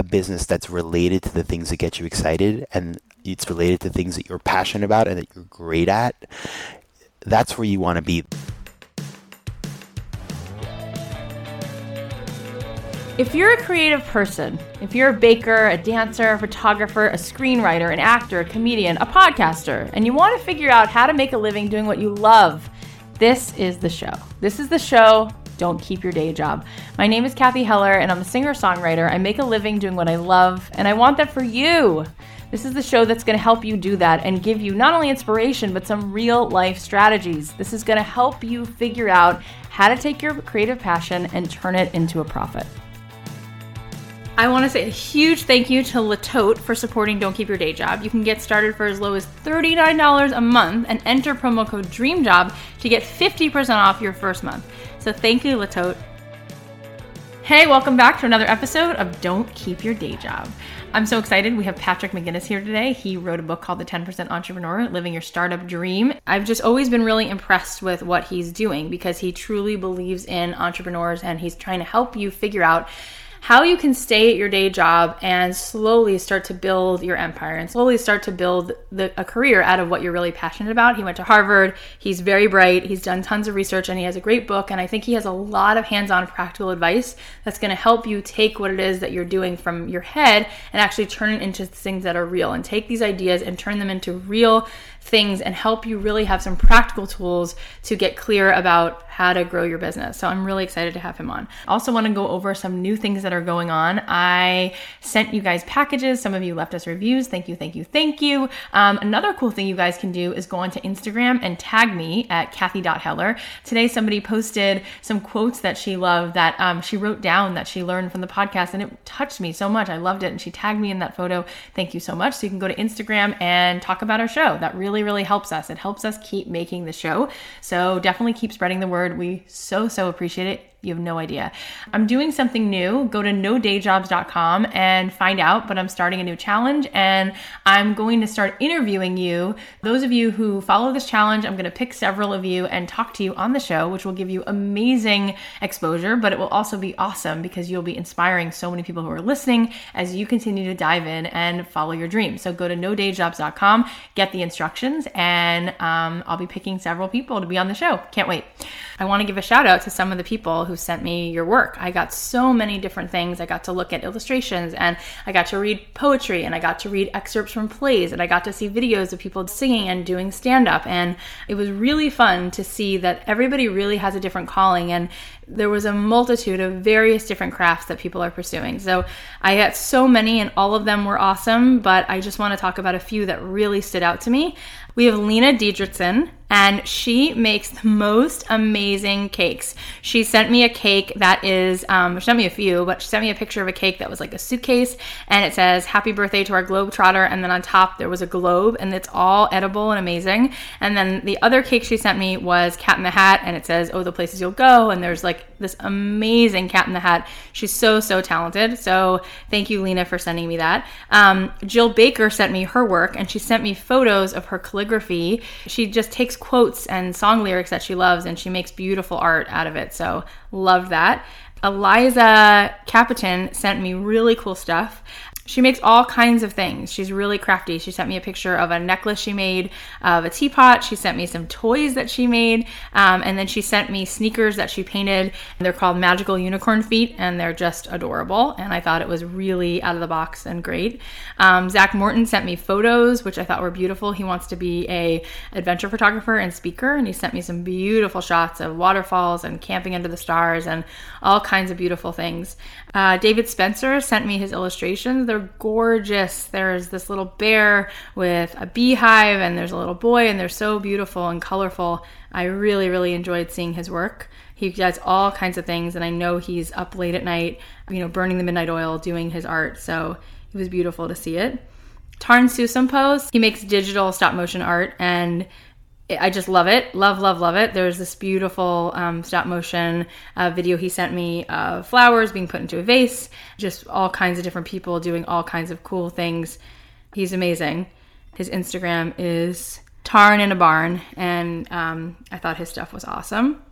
a business that's related to the things that get you excited and it's related to things that you're passionate about and that you're great at, that's where you want to be. If you're a creative person, if you're a baker, a dancer, a photographer, a screenwriter, an actor, a comedian, a podcaster, and you want to figure out how to make a living doing what you love, this is the show. This is the show don't keep your day job. My name is Cathy Heller, and I'm a singer songwriter. I make a living doing what I love, and I want that for you. This is the show that's going to help you do that and give you not only inspiration, but some real life strategies. This is going to help you figure out how to take your creative passion and turn it into a profit. I want to say a huge thank you to Le Tote for supporting Don't Keep Your Day Job. You can get started for as low as $39 a month and enter promo code DREAMJOB to get 50% off your first month. So thank you, Le Tote. Hey, welcome back to another episode of Don't Keep Your Day Job. I'm so excited. We have Patrick McGinnis here today. He wrote a book called The 10% Entrepreneur Living Your Startup Dream. I've just always been really impressed with what he's doing because he truly believes in entrepreneurs and he's trying to help you figure out how you can stay at your day job and slowly start to build your empire and slowly start to build the, a career out of what you're really passionate about. He went to Harvard. He's very bright. He's done tons of research and he has a great book. And I think he has a lot of hands on practical advice that's going to help you take what it is that you're doing from your head and actually turn it into things that are real and take these ideas and turn them into real things and help you really have some practical tools to get clear about how to grow your business. So I'm really excited to have him on. I also want to go over some new things that are going on. I sent you guys packages. Some of you left us reviews. Thank you, thank you, thank you. Um, another cool thing you guys can do is go onto Instagram and tag me at Cathy.Heller. Today somebody posted some quotes that she loved that um, she wrote down that she learned from the podcast and it touched me so much. I loved it and she tagged me in that photo. Thank you so much. So you can go to Instagram and talk about our show. That really, really helps us. It helps us keep making the show. So definitely keep spreading the word word. We so, so appreciate it. You have no idea. I'm doing something new. Go to nodayjobs.com and find out, but I'm starting a new challenge and I'm going to start interviewing you. Those of you who follow this challenge, I'm going to pick several of you and talk to you on the show, which will give you amazing exposure, but it will also be awesome because you'll be inspiring so many people who are listening as you continue to dive in and follow your dreams. So go to nodayjobs.com, get the instructions, and um, I'll be picking several people to be on the show. Can't wait. I want to give a shout out to some of the people who sent me your work. I got so many different things. I got to look at illustrations and I got to read poetry and I got to read excerpts from plays and I got to see videos of people singing and doing stand up. And it was really fun to see that everybody really has a different calling and there was a multitude of various different crafts that people are pursuing. So I got so many and all of them were awesome, but I just want to talk about a few that really stood out to me. We have Lena Diedrichsen, and she makes the most amazing cakes. She sent me a cake that is, um, she sent me a few, but she sent me a picture of a cake that was like a suitcase, and it says "Happy Birthday to our Globe Trotter," and then on top there was a globe, and it's all edible and amazing. And then the other cake she sent me was Cat in the Hat, and it says "Oh, the places you'll go," and there's like this amazing Cat in the Hat. She's so so talented. So thank you, Lena, for sending me that. Um, Jill Baker sent me her work, and she sent me photos of her calligraphy. She just takes quotes and song lyrics that she loves and she makes beautiful art out of it. So, loved that. Eliza Capitan sent me really cool stuff. She makes all kinds of things. She's really crafty. She sent me a picture of a necklace she made of a teapot. She sent me some toys that she made. Um, and then she sent me sneakers that she painted. They're called Magical Unicorn Feet, and they're just adorable. And I thought it was really out of the box and great. Um, Zach Morton sent me photos, which I thought were beautiful. He wants to be a adventure photographer and speaker, and he sent me some beautiful shots of waterfalls and camping under the stars and all kinds of beautiful things. Uh, David Spencer sent me his illustrations. They're gorgeous. There's this little bear with a beehive, and there's a little boy, and they're so beautiful and colorful. I really, really enjoyed seeing his work. He does all kinds of things, and I know he's up late at night, you know, burning the midnight oil, doing his art. So it was beautiful to see it. Tarn Susampos, he makes digital stop motion art, and I just love it. Love, love, love it. There's this beautiful um, stop motion uh, video he sent me of flowers being put into a vase, just all kinds of different people doing all kinds of cool things. He's amazing. His Instagram is Tarn in a Barn, and um, I thought his stuff was awesome.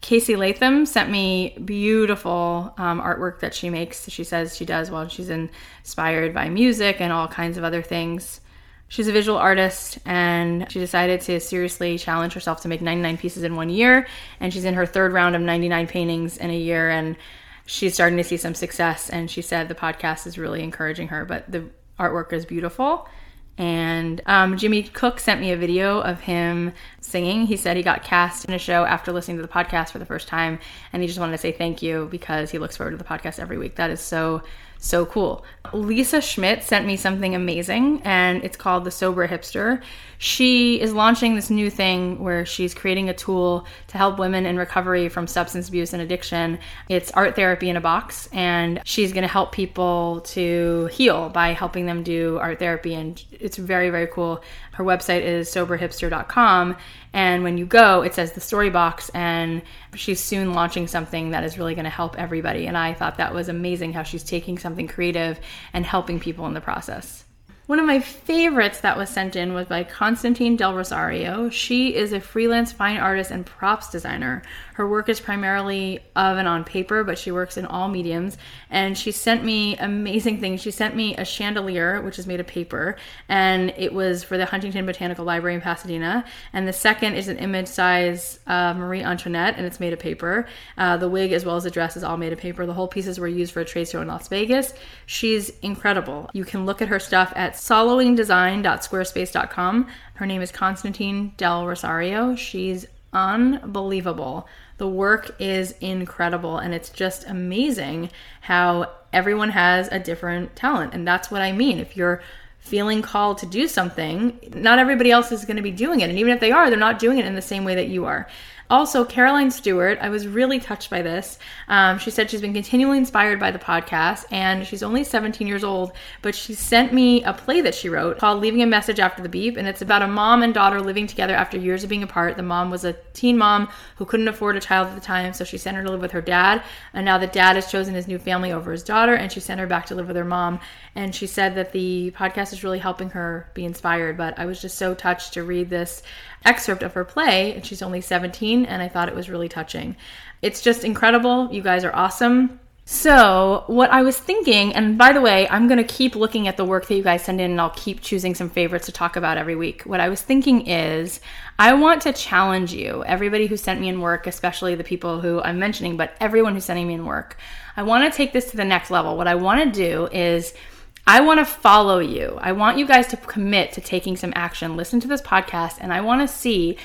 Casey Latham sent me beautiful um, artwork that she makes. She says she does while she's inspired by music and all kinds of other things. She's a visual artist and she decided to seriously challenge herself to make 99 pieces in one year. And she's in her third round of 99 paintings in a year. And she's starting to see some success. And she said the podcast is really encouraging her, but the artwork is beautiful. And um, Jimmy Cook sent me a video of him singing. He said he got cast in a show after listening to the podcast for the first time. And he just wanted to say thank you because he looks forward to the podcast every week. That is so so cool. Lisa Schmidt sent me something amazing, and it's called The Sober Hipster. She is launching this new thing where she's creating a tool to help women in recovery from substance abuse and addiction. It's art therapy in a box, and she's going to help people to heal by helping them do art therapy. And it's very, very cool. Her website is soberhipster.com. And when you go, it says the story box, and she's soon launching something that is really going to help everybody. And I thought that was amazing how she's taking something creative and helping people in the process. One of my favorites that was sent in was by Constantine Del Rosario. She is a freelance fine artist and props designer. Her work is primarily of and on paper, but she works in all mediums. And she sent me amazing things. She sent me a chandelier, which is made of paper, and it was for the Huntington Botanical Library in Pasadena. And the second is an image size uh, Marie Antoinette, and it's made of paper. Uh, the wig, as well as the dress, is all made of paper. The whole pieces were used for a trade show in Las Vegas. She's incredible. You can look at her stuff at soloingdesign.squarespace.com. Her name is Constantine Del Rosario. She's unbelievable. The work is incredible and it's just amazing how everyone has a different talent. And that's what I mean. If you're feeling called to do something, not everybody else is going to be doing it. And even if they are, they're not doing it in the same way that you are. Also, Caroline Stewart, I was really touched by this. Um, she said she's been continually inspired by the podcast, and she's only 17 years old, but she sent me a play that she wrote called Leaving a Message After the Beep, and it's about a mom and daughter living together after years of being apart. The mom was a teen mom who couldn't afford a child at the time, so she sent her to live with her dad, and now the dad has chosen his new family over his daughter, and she sent her back to live with her mom. And she said that the podcast is really helping her be inspired, but I was just so touched to read this excerpt of her play, and she's only 17, and I thought it was really touching. It's just incredible. You guys are awesome. So, what I was thinking, and by the way, I'm going to keep looking at the work that you guys send in and I'll keep choosing some favorites to talk about every week. What I was thinking is, I want to challenge you, everybody who sent me in work, especially the people who I'm mentioning, but everyone who's sending me in work. I want to take this to the next level. What I want to do is, I want to follow you. I want you guys to commit to taking some action. Listen to this podcast, and I want to see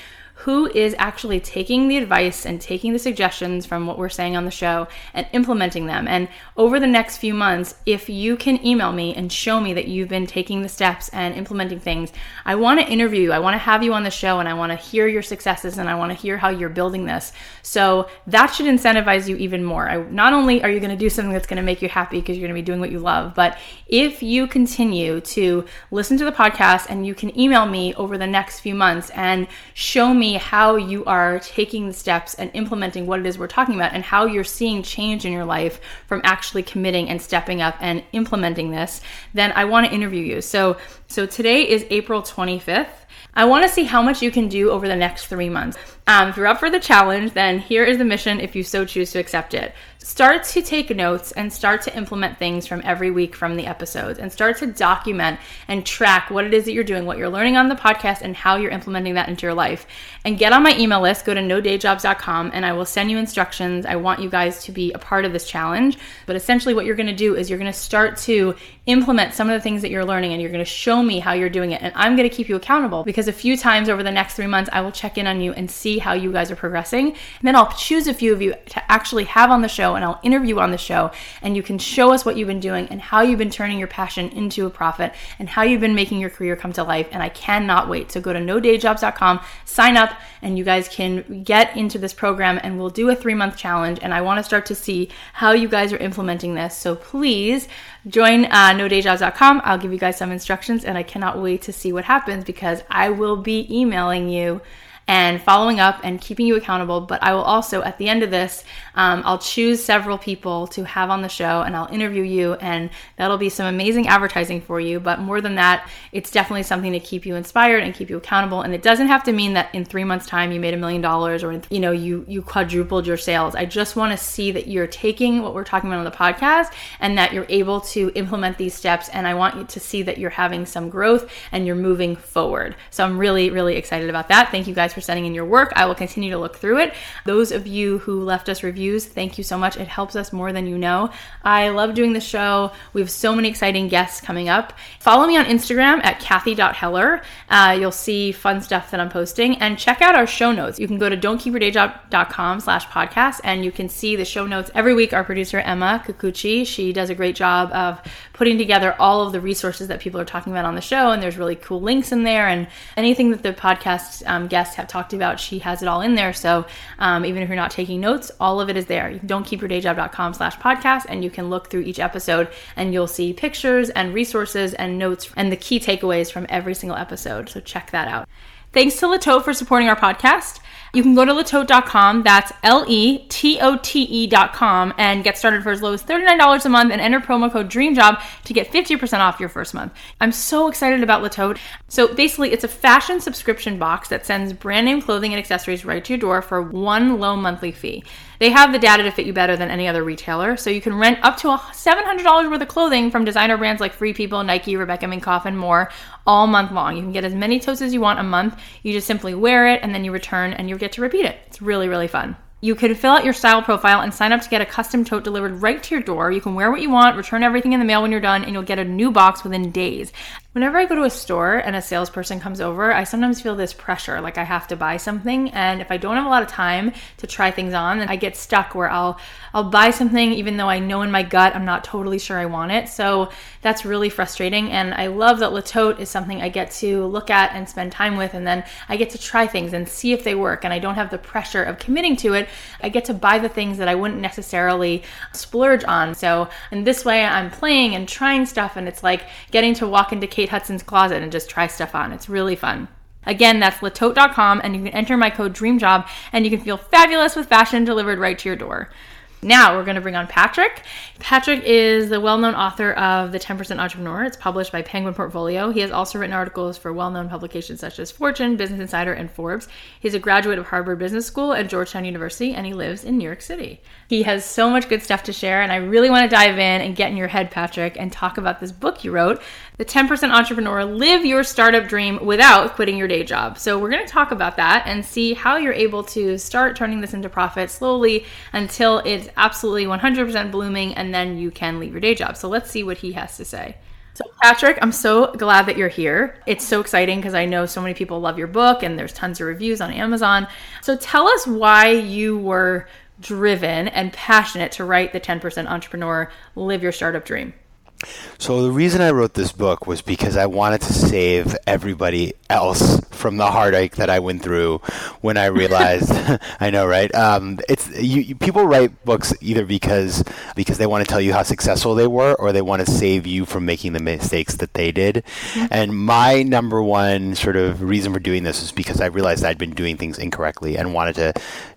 who is actually taking the advice and taking the suggestions from what we're saying on the show and implementing them. And over the next few months, if you can email me and show me that you've been taking the steps and implementing things, I want to interview you. I want to have you on the show and I want to hear your successes and I want to hear how you're building this. So that should incentivize you even more. I, not only are you going to do something that's going to make you happy because you're going to be doing what you love, but if you continue to listen to the podcast and you can email me over the next few months and show me how you are taking the steps and implementing what it is we're talking about and how you're seeing change in your life from actually committing and stepping up and implementing this, then I want to interview you. So so today is April 25th. I want to see how much you can do over the next three months. Um, if you're up for the challenge, then here is the mission if you so choose to accept it. Start to take notes and start to implement things from every week from the episodes and start to document and track what it is that you're doing, what you're learning on the podcast, and how you're implementing that into your life. And get on my email list, go to nodayjobs.com, and I will send you instructions. I want you guys to be a part of this challenge. But essentially, what you're going to do is you're going to start to implement some of the things that you're learning and you're going to show me how you're doing it. And I'm going to keep you accountable because a few times over the next three months, I will check in on you and see how you guys are progressing. And then I'll choose a few of you to actually have on the show and I'll interview on the show. And you can show us what you've been doing and how you've been turning your passion into a profit and how you've been making your career come to life. And I cannot wait. So go to nodayjobs.com, sign up, and you guys can get into this program and we'll do a three month challenge. And I want to start to see how you guys are implementing this. So please join uh, nodayjobs.com. I'll give you guys some instructions and I cannot wait to see what happens because I will be emailing you and following up and keeping you accountable. But I will also, at the end of this, um, I'll choose several people to have on the show and I'll interview you, and that'll be some amazing advertising for you. But more than that, it's definitely something to keep you inspired and keep you accountable. And it doesn't have to mean that in three months' time you made a million dollars or you know you you quadrupled your sales. I just want to see that you're taking what we're talking about on the podcast and that you're able to implement these steps. And I want you to see that you're having some growth and you're moving forward. So I'm really really excited about that. Thank you guys for for sending in your work. I will continue to look through it. Those of you who left us reviews, thank you so much. It helps us more than you know. I love doing the show. We have so many exciting guests coming up. Follow me on Instagram at Cathy.Heller. Uh, you'll see fun stuff that I'm posting and check out our show notes. You can go to don'tkeepyourdayjob.com slash podcast and you can see the show notes every week. Our producer, Emma Kikuchi, she does a great job of putting together all of the resources that people are talking about on the show. And there's really cool links in there and anything that the podcast um, guests have talked about, she has it all in there. So um, even if you're not taking notes, all of it is there. You your dayjob.com slash podcast and you can look through each episode and you'll see pictures and resources and notes and the key takeaways from every single episode. So check that out. Thanks to Le Tote for supporting our podcast. You can go to letote.com, that's L E T O T E.com, and get started for as low as $39 a month and enter promo code DREAMJOB to get 50% off your first month. I'm so excited about Le Tote. So basically, it's a fashion subscription box that sends brand name clothing and accessories right to your door for one low monthly fee. They have the data to fit you better than any other retailer, so you can rent up to $700 worth of clothing from designer brands like Free People, Nike, Rebecca Minkoff, and more all month long. You can get as many totes as you want a month. You just simply wear it and then you return and you get to repeat it. It's really, really fun. You can fill out your style profile and sign up to get a custom tote delivered right to your door. You can wear what you want, return everything in the mail when you're done, and you'll get a new box within days. Whenever I go to a store and a salesperson comes over, I sometimes feel this pressure like I have to buy something and if I don't have a lot of time to try things on, then I get stuck where I'll I'll buy something even though I know in my gut I'm not totally sure I want it. So that's really frustrating and I love that Le Tote is something I get to look at and spend time with and then I get to try things and see if they work and I don't have the pressure of committing to it. I get to buy the things that I wouldn't necessarily splurge on. So in this way I'm playing and trying stuff and it's like getting to walk into Kate Hudson's closet and just try stuff on. It's really fun. Again, that's letote.com and you can enter my code DREAMJOB and you can feel fabulous with fashion delivered right to your door. Now we're going to bring on Patrick. Patrick is the well known author of The 10% Entrepreneur. It's published by Penguin Portfolio. He has also written articles for well known publications such as Fortune, Business Insider, and Forbes. He's a graduate of Harvard Business School and Georgetown University, and he lives in New York City. He has so much good stuff to share, and I really want to dive in and get in your head, Patrick, and talk about this book you wrote, The 10% Entrepreneur Live Your Startup Dream Without Quitting Your Day Job. So, we're going to talk about that and see how you're able to start turning this into profit slowly until it's absolutely 100% blooming, and then you can leave your day job. So, let's see what he has to say. So, Patrick, I'm so glad that you're here. It's so exciting because I know so many people love your book and there's tons of reviews on Amazon. So, tell us why you were driven and passionate to write the 10% entrepreneur live your startup dream so the reason I wrote this book was because I wanted to save everybody else from the heartache that I went through when I realized. I know, right? Um, it's you, you, People write books either because because they want to tell you how successful they were, or they want to save you from making the mistakes that they did. Mm-hmm. And my number one sort of reason for doing this is because I realized I'd been doing things incorrectly and wanted to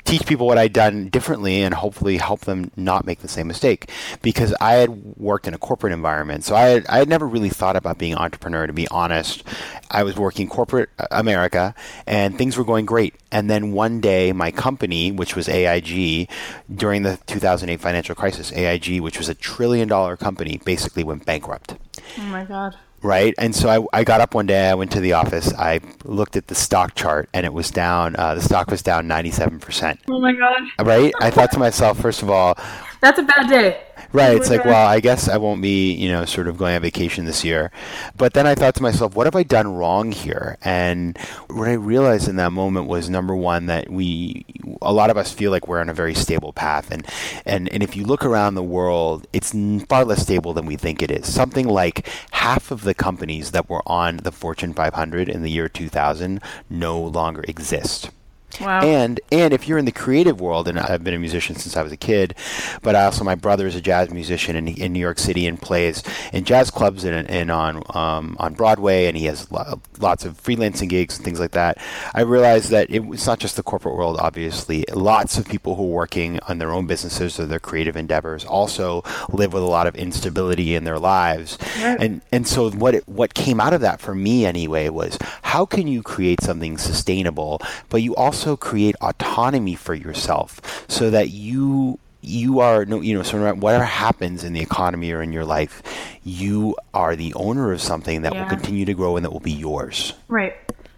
teach people what I'd done differently and hopefully help them not make the same mistake. Because I had worked in a corporate environment, so I had, I had never really thought about being an entrepreneur. To be honest, I was working corporate uh, America, and things were going great. And then one day, my company, which was AIG, during the 2008 financial crisis, AIG, which was a trillion dollar company, basically went bankrupt. Oh my god right? And so I, I got up one day, I went to the office, I looked at the stock chart, and it was down, uh, the stock was down 97%. Oh my God. Right? I thought to myself, first of all, that's a bad day. Right. It's like, well, I guess I won't be, you know, sort of going on vacation this year. But then I thought to myself, what have I done wrong here? And what I realized in that moment was number one, that we, a lot of us feel like we're on a very stable path. And, and, and if you look around the world, it's far less stable than we think it is. Something like half of the companies that were on the Fortune 500 in the year 2000 no longer exist. Wow. And and if you're in the creative world, and I've been a musician since I was a kid, but also my brother is a jazz musician in, in New York City and plays in jazz clubs and, and on um, on Broadway, and he has lo- lots of freelancing gigs and things like that. I realized that it, it's not just the corporate world. Obviously, lots of people who are working on their own businesses or their creative endeavors also live with a lot of instability in their lives. Right. And and so what it, what came out of that for me anyway was how can you create something sustainable, but you also also create autonomy for yourself so that you you are no you know so whatever happens in the economy or in your life you are the owner of something that yeah. will continue to grow and that will be yours. Right.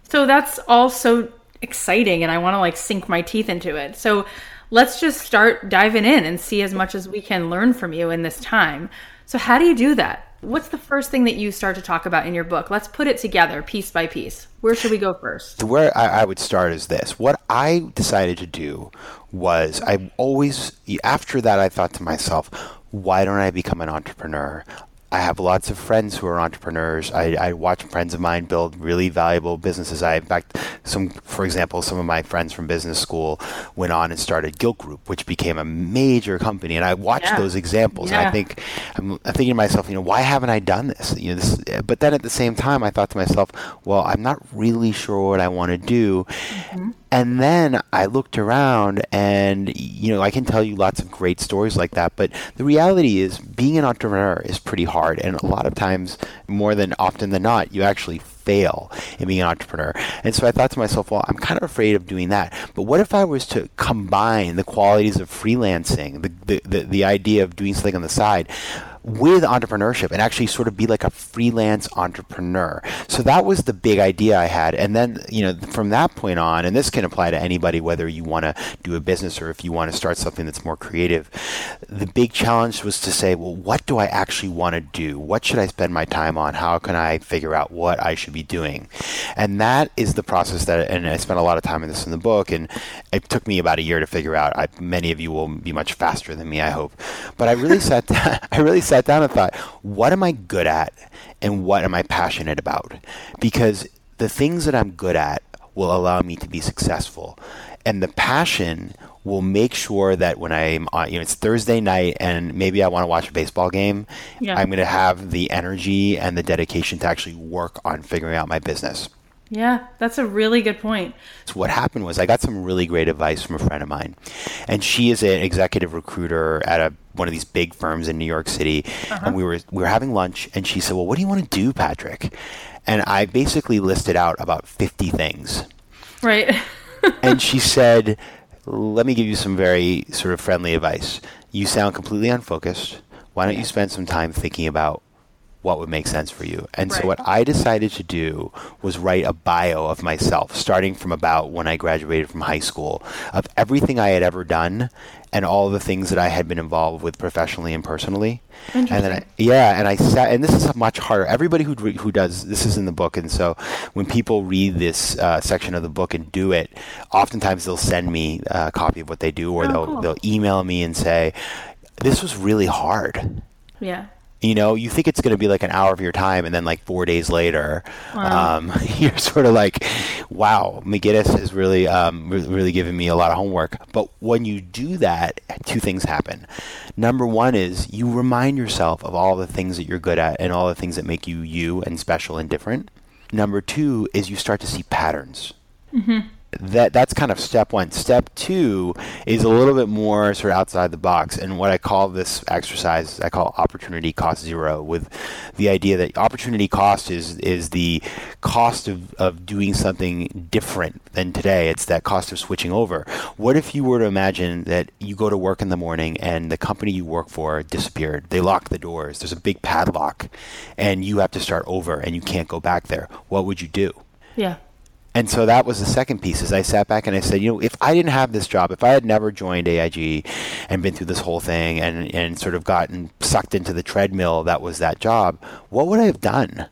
So that's all so exciting and i want to like sink my teeth into it. So let's just start diving in and see as much as we can learn from you in this time. So how do you do that what's the first thing that you start to talk about in your book? Let's put it together piece by piece. Where should we go first? Where I, I would start is this. What I decided to do was I always, after that, I thought to myself, why don't I become an entrepreneur? I have lots of friends who are entrepreneurs. I, I, watch friends of mine build really valuable businesses. I, in fact, some, for example, some of my friends from business school went on and started Gilt Group, which became a major company. And I watched yeah. those examples, yeah. and I think I'm, I'm, thinking to myself, you know, why haven't I done this? You know, this. But then at the same time, I thought to myself, well, I'm not really sure what I want to do. Mm-hmm. And then I looked around and, you know, I can tell you lots of great stories like that. But the reality is, being an entrepreneur is pretty hard. And a lot of times, more than often than not, you actually fail in being an entrepreneur. And so I thought to myself, well, I'm kind of afraid of doing that. But what if I was to combine the qualities of freelancing, the, the, the, the idea of doing something on the side? With entrepreneurship and actually sort of be like a freelance entrepreneur. So that was the big idea I had. And then, you know, from that point on, and this can apply to anybody, whether you want to do a business or if you want to start something that's more creative, the big challenge was to say, well, what do I actually want to do? What should I spend my time on? How can I figure out what I should be doing? And that is the process that, and I spent a lot of time in this in the book, and it took me about a year to figure out. I, many of you will be much faster than me, I hope. But I really sat down, I really sat down and thought, what am I good at and what am I passionate about? Because the things that I'm good at will allow me to be successful. And the passion will make sure that when I'm on, you know, it's Thursday night and maybe I want to watch a baseball game, yeah. I'm going to have the energy and the dedication to actually work on figuring out my business. Yeah, that's a really good point. So what happened was I got some really great advice from a friend of mine, and she is an executive recruiter at a one of these big firms in New York City. Uh-huh. And we were we were having lunch, and she said, "Well, what do you want to do, Patrick?" And I basically listed out about fifty things. Right. and she said, "Let me give you some very sort of friendly advice. You sound completely unfocused. Why don't you spend some time thinking about what would make sense for you. And right. so what I decided to do was write a bio of myself, starting from about when I graduated from high school, of everything I had ever done and all the things that I had been involved with professionally and personally. And then, I, yeah, and I sat, and this is much harder. Everybody who who does this is in the book, and so when people read this uh, section of the book and do it, oftentimes they'll send me a copy of what they do, or oh, they'll cool. they'll email me and say, "This was really hard." Yeah you know you think it's going to be like an hour of your time and then like four days later wow. um, you're sort of like wow mcginnis is really um, re- really giving me a lot of homework. But when you do that two things happen. Number one is you remind yourself of all the things that you're good at and all the things that make you you and special and different. Number two is you start to see patterns. Mm-hmm that that's kind of step one. Step two is a little bit more sort of outside the box, and what I call this exercise, I call opportunity cost zero, with the idea that opportunity cost is is the cost of, of doing something different than today. It's that cost of switching over. What if you were to imagine that you go to work in the morning and the company you work for disappeared? They locked the doors. There's a big padlock, and you have to start over, and you can't go back there. What would you do? Yeah. And so that was the second piece. Is I sat back and I said, you know, if I didn't have this job, if I had never joined AIG and been through this whole thing and and sort of gotten sucked into the treadmill that was that job, what would I have done?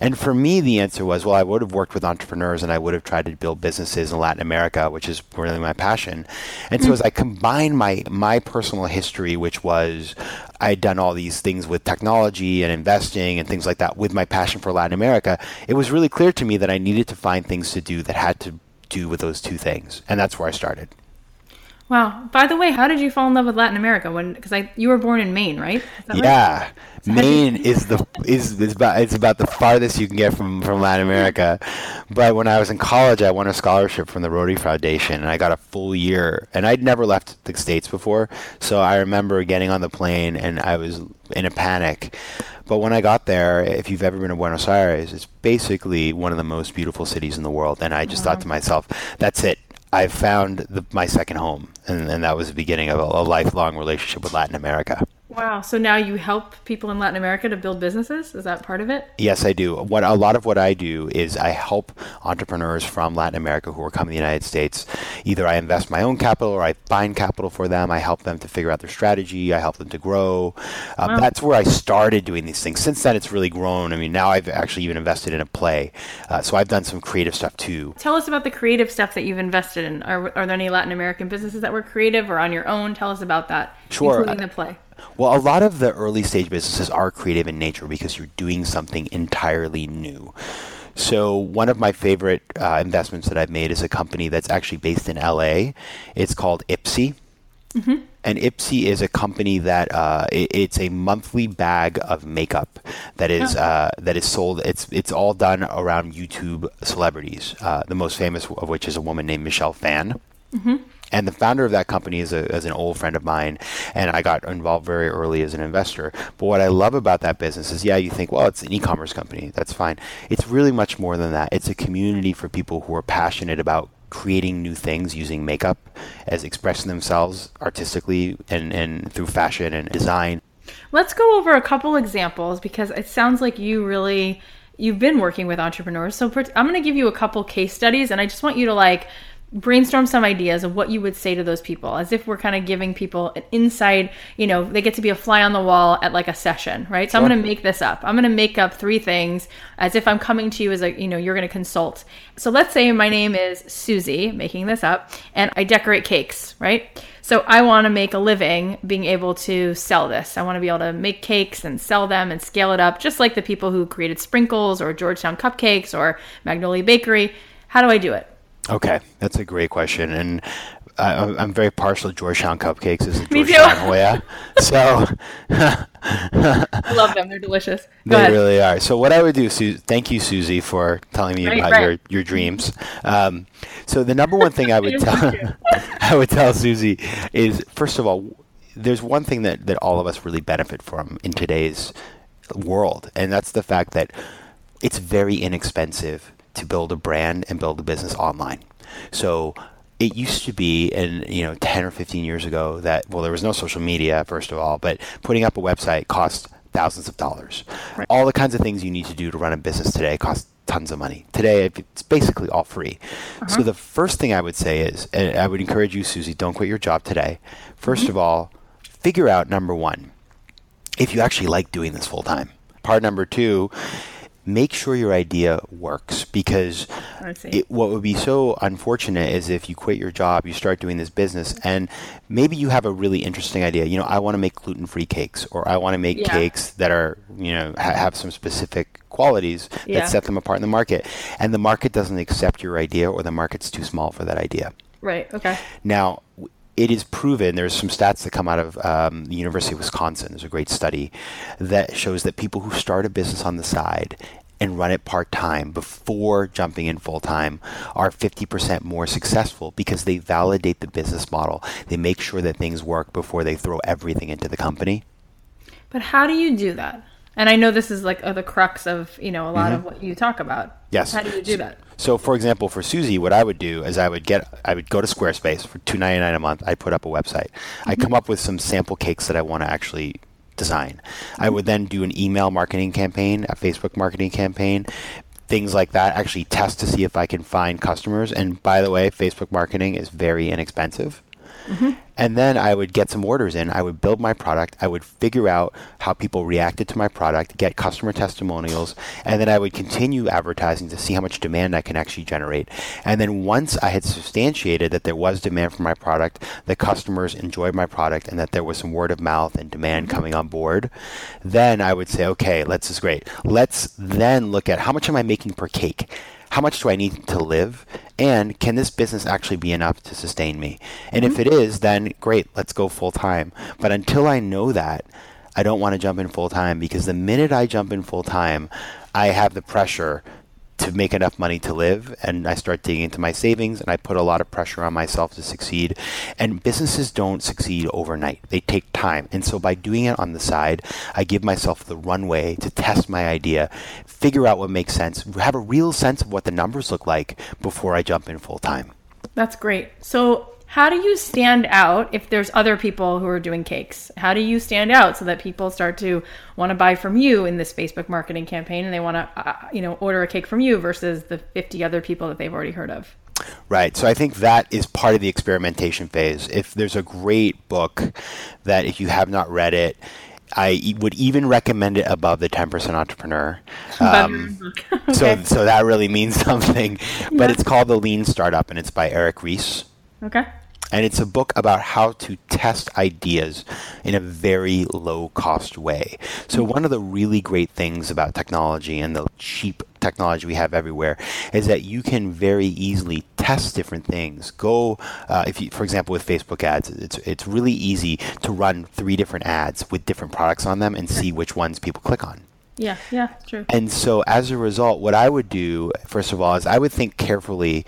And for me, the answer was, well, I would have worked with entrepreneurs and I would have tried to build businesses in Latin America, which is really my passion. And so hmm. as I combined my my personal history, which was I had done all these things with technology and investing and things like that, with my passion for Latin America, it was really clear to me that I needed to find things to do that had to do with those two things, and that's where I started. Wow. By the way, how did you fall in love with Latin America? When because I you were born in Maine, right? Yeah, right? Maine is the is, is about it's about the farthest you can get from from Latin America. But when I was in college, I won a scholarship from the Rotary Foundation, and I got a full year. And I'd never left the states before, so I remember getting on the plane, and I was in a panic. But when I got there, if you've ever been to Buenos Aires, it's basically one of the most beautiful cities in the world. And I just wow. thought to myself, that's it. I found the, my second home, and, and, that was the beginning of a, a lifelong relationship with Latin America. Wow. So now you help people in Latin America to build businesses? Is that part of it? Yes, I do. What a lot of what I do is I help entrepreneurs from Latin America who are coming to the United States. Either I invest my own capital or I find capital for them. I help them to figure out their strategy. I help them to grow. Um, wow. That's where I started doing these things. Since then, it's really grown. I mean, now I've actually even invested in a play. Uh, so I've done some creative stuff too. Tell us about the creative stuff that you've invested in. Are, are there any Latin American businesses that were creative or on your own? Tell us about that, sure. including the play. Well, a lot of the early stage businesses are creative in nature because you're doing something entirely new. So, one of my favorite uh, investments that I've made is a company that's actually based in LA. It's called Ipsy. Mm-hmm. And Ipsy is a company that uh, it, it's a monthly bag of makeup that is oh. uh, that is sold. It's it's all done around YouTube celebrities. Uh, the most famous of which is a woman named Michelle Phan. Mm-hmm. And the founder of that company is, a, is an old friend of mine, and I got involved very early as an investor. But what I love about that business is, yeah, you think, well, it's an e-commerce company, that's fine. It's really much more than that. It's a community for people who are passionate about creating new things using makeup as expressing themselves artistically and, and through fashion and design. Let's go over a couple examples because it sounds like you really you've been working with entrepreneurs. So I'm going to give you a couple case studies and I just want you to like brainstorm some ideas of what you would say to those people as if we're kind of giving people an inside you know they get to be a fly on the wall at like a session right? So sure. i'm going to make this up. I'm going to make up three things as if i'm coming to you as a you know you're going to consult. So let's say my name is susie making this up and i decorate cakes right? So i want to make a living being able to sell this. I want to be able to make cakes and sell them and scale it up just like the people who created sprinkles or georgetown cupcakes or magnolia bakery. How do i do it Okay, that's a great question, and I, am very partial to Georgetown cupcakes as a Georgetown Hoya. So I love them; they're delicious. Go they ahead. really are. So what I would do, Su- thank you, Susie, for telling me right, about right. your your dreams. Um, so the number one thing I would tell I would tell Susie is first of all, there's one thing that that all of us really benefit from in today's world, and that's the fact that it's very inexpensive to build a brand and build a business online. So it used to be and you know 10 or 15 years ago that well there was no social media first of all but putting up a website cost thousands of dollars right. all the kinds of things you need to do to run a business today cost tons of money today it's basically all free uh-huh. so the first thing i would say is and i would encourage you susie don't quit your job today 1st mm-hmm. of all figure out number one if you actually like doing this full time part number two make sure your idea works because it, what would be so unfortunate is if you quit your job, you start doing this business, and maybe you have a really interesting idea. You know, I want to make gluten free cakes, or I want to make yeah. cakes that are, you know, ha- have some specific qualities yeah. that set them apart in the market. And the market doesn't accept your idea, or the market's too small for that idea. Right. Okay. Now, it is proven there's some stats that come out of um, the University of Wisconsin. There's a great study that shows that people who start a business on the side and run it part time before jumping in full time are 50% more successful because they validate the business model. They make sure that things work before they throw everything into the company. But how do you do that? And I know this is like uh, the crux of you know a lot mm-hmm. of what you talk about. Yes. How do you do that? So, for example, for Susie, what I would do is I would get I would go to Squarespace for two ninety nine a month. I put up a website. Mm-hmm. I come up with some sample cakes that I want to actually design. I would then do an email marketing campaign, a Facebook marketing campaign, things like that. Actually, test to see if I can find customers. And by the way, Facebook marketing is very inexpensive. Mm-hmm. And then I would get some orders in. I would build my product. I would figure out how people reacted to my product, get customer testimonials, and then I would continue advertising to see how much demand I can actually generate. And then once I had substantiated that there was demand for my product, that customers enjoyed my product, and that there was some word of mouth and demand mm-hmm. coming on board, then I would say, okay, let's is great. Let's then look at how much am I making per cake? How much do I need to live? And can this business actually be enough to sustain me? And mm-hmm. if it is, then great, let's go full time. But until I know that, I don't want to jump in full time because the minute I jump in full time, I have the pressure to make enough money to live and I start digging into my savings and I put a lot of pressure on myself to succeed. And businesses don't succeed overnight. They take time. And so by doing it on the side, I give myself the runway to test my idea, figure out what makes sense, have a real sense of what the numbers look like before I jump in full time. That's great. So how do you stand out if there's other people who are doing cakes? How do you stand out so that people start to want to buy from you in this Facebook marketing campaign and they want to, uh, you know, order a cake from you versus the 50 other people that they've already heard of? Right. So I think that is part of the experimentation phase. If there's a great book that if you have not read it, I would even recommend it above the 10% entrepreneur. Um, okay. So, so that really means something. But yeah. it's called The Lean Startup and it's by Eric Ries. Okay. And it's a book about how to test ideas in a very low cost way. So, one of the really great things about technology and the cheap technology we have everywhere is that you can very easily test different things. Go, uh, if you, for example, with Facebook ads, it's, it's really easy to run three different ads with different products on them and see which ones people click on. Yeah, yeah, true. And so as a result, what I would do, first of all, is I would think carefully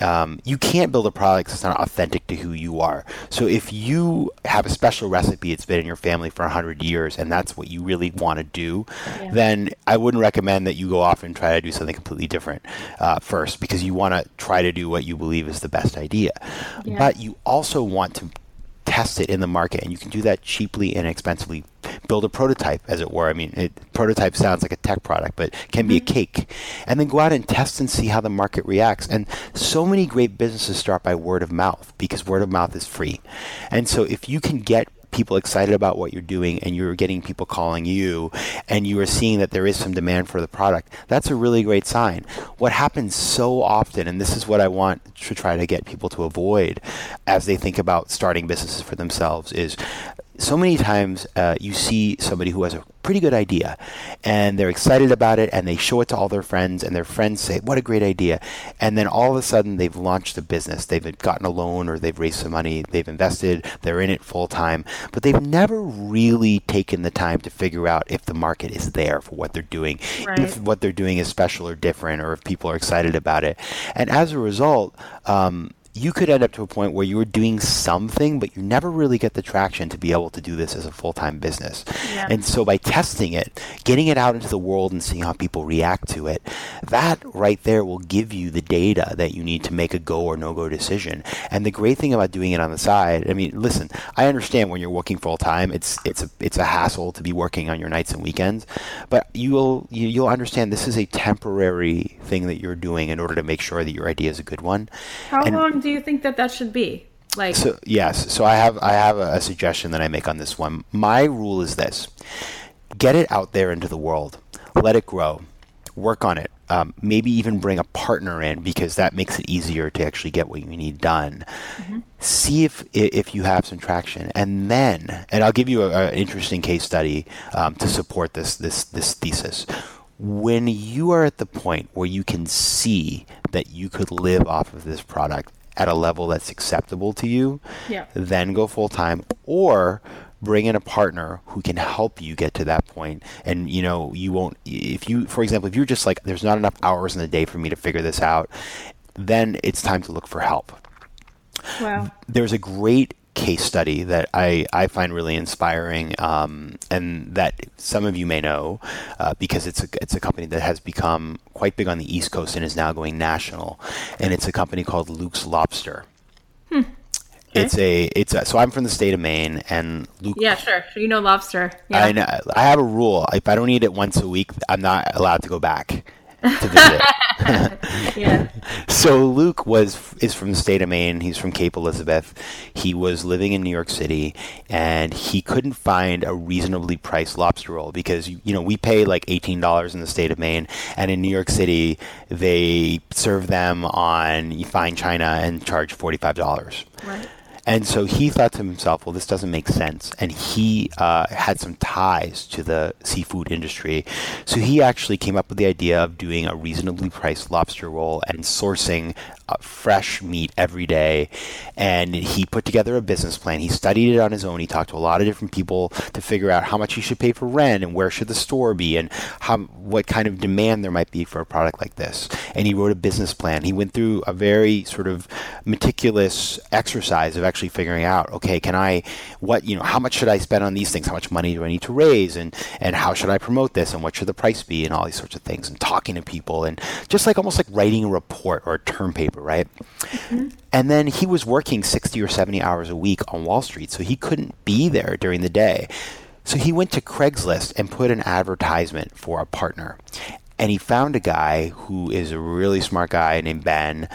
um, you can't build a product that's not authentic to who you are. So if you have a special recipe, it's been in your family for 100 years, and that's what you really want to do, yeah. then I wouldn't recommend that you go off and try to do something completely different uh, first because you want to try to do what you believe is the best idea. Yeah. But you also want to test it in the market, and you can do that cheaply and inexpensively build a prototype, as it were. I mean, it, prototype sounds like a tech product, but can mm-hmm. be a mm-hmm. cake. And then go out and test and see how the market reacts. And so many great businesses start by word of mouth because word of mouth is free. And so if you can get people excited about what you're doing and you're getting people calling you and you are seeing that there is some demand for the product, that's a really great sign. What happens so often, and this is what I want to try to get people to avoid as they think about starting businesses for themselves, is so many times uh, you see somebody who has a pretty good idea and they're excited about it and they show it to all their friends and their friends say what a great idea. And then all of a sudden they've launched a business. They've gotten a loan or they've raised some money. They've invested. They're in it full time but they've never really taken the time to figure out if the market is there for what they're doing right. if what they're doing is special or different or if people are excited about it. And as a result um, you could end up to a point where you were doing something, but you never really get the traction to be able to do this as a full time business. Yeah. And so by testing it, getting it out into the world and seeing how people react to it, that right there will give you the data that you need to make a go or no go decision. And the great thing about doing it on the side, I mean, listen, I understand when you're working full time, it's it's a it's a hassle to be working on your nights and weekends, but you'll you'll understand this is a temporary thing that you're doing in order to make sure that your idea is a good one. How and, long do you think that that should be? Like so, yes. So I have I have a, a suggestion that I make on this one. My rule is this: get it out there into the world, let it grow, work on it. Um, maybe even bring a partner in because that makes it easier to actually get what you need done. Mm-hmm. See if if you have some traction, and then, and I'll give you an interesting case study um, to support this this this thesis when you are at the point where you can see that you could live off of this product at a level that's acceptable to you, yeah. then go full time or bring in a partner who can help you get to that point. And you know you won't if you for example if you're just like there's not enough hours in the day for me to figure this out then it's time to look for help. Wow. There's a great case study that I, I find really inspiring, um, and that some of you may know uh, because it's a it's a company that has become quite big on the East Coast and is now going national, and it's a company called Luke's Lobster. Hmm. It's a it's a, so I'm from the state of Maine and Luke. Yeah, sure. You know lobster. Yeah. I know. I have a rule. If I don't eat it once a week, I'm not allowed to go back to visit. yeah. So Luke was is from the state of Maine. He's from Cape Elizabeth. He was living in New York City, and he couldn't find a reasonably priced lobster roll because you know we pay like eighteen dollars in the state of Maine, and in New York City they serve them on fine china and charge forty five dollars. Right. And so he thought to himself, well, this doesn't make sense. And he uh, had some ties to the seafood industry. So he actually came up with the idea of doing a reasonably priced lobster roll and sourcing uh, fresh meat every day. And he put together a business plan. He studied it on his own. He talked to a lot of different people to figure out how much he should pay for rent and where should the store be and how, what kind of demand there might be for a product like this. And he wrote a business plan. He went through a very sort of meticulous exercise of actually actually figuring out, okay, can I, what, you know, how much should I spend on these things? How much money do I need to raise? And, and how should I promote this? And what should the price be? And all these sorts of things. And talking to people and just like almost like writing a report or a term paper, right? Mm-hmm. And then he was working 60 or 70 hours a week on Wall Street, so he couldn't be there during the day. So he went to Craigslist and put an advertisement for a partner and he found a guy who is a really smart guy named Ben,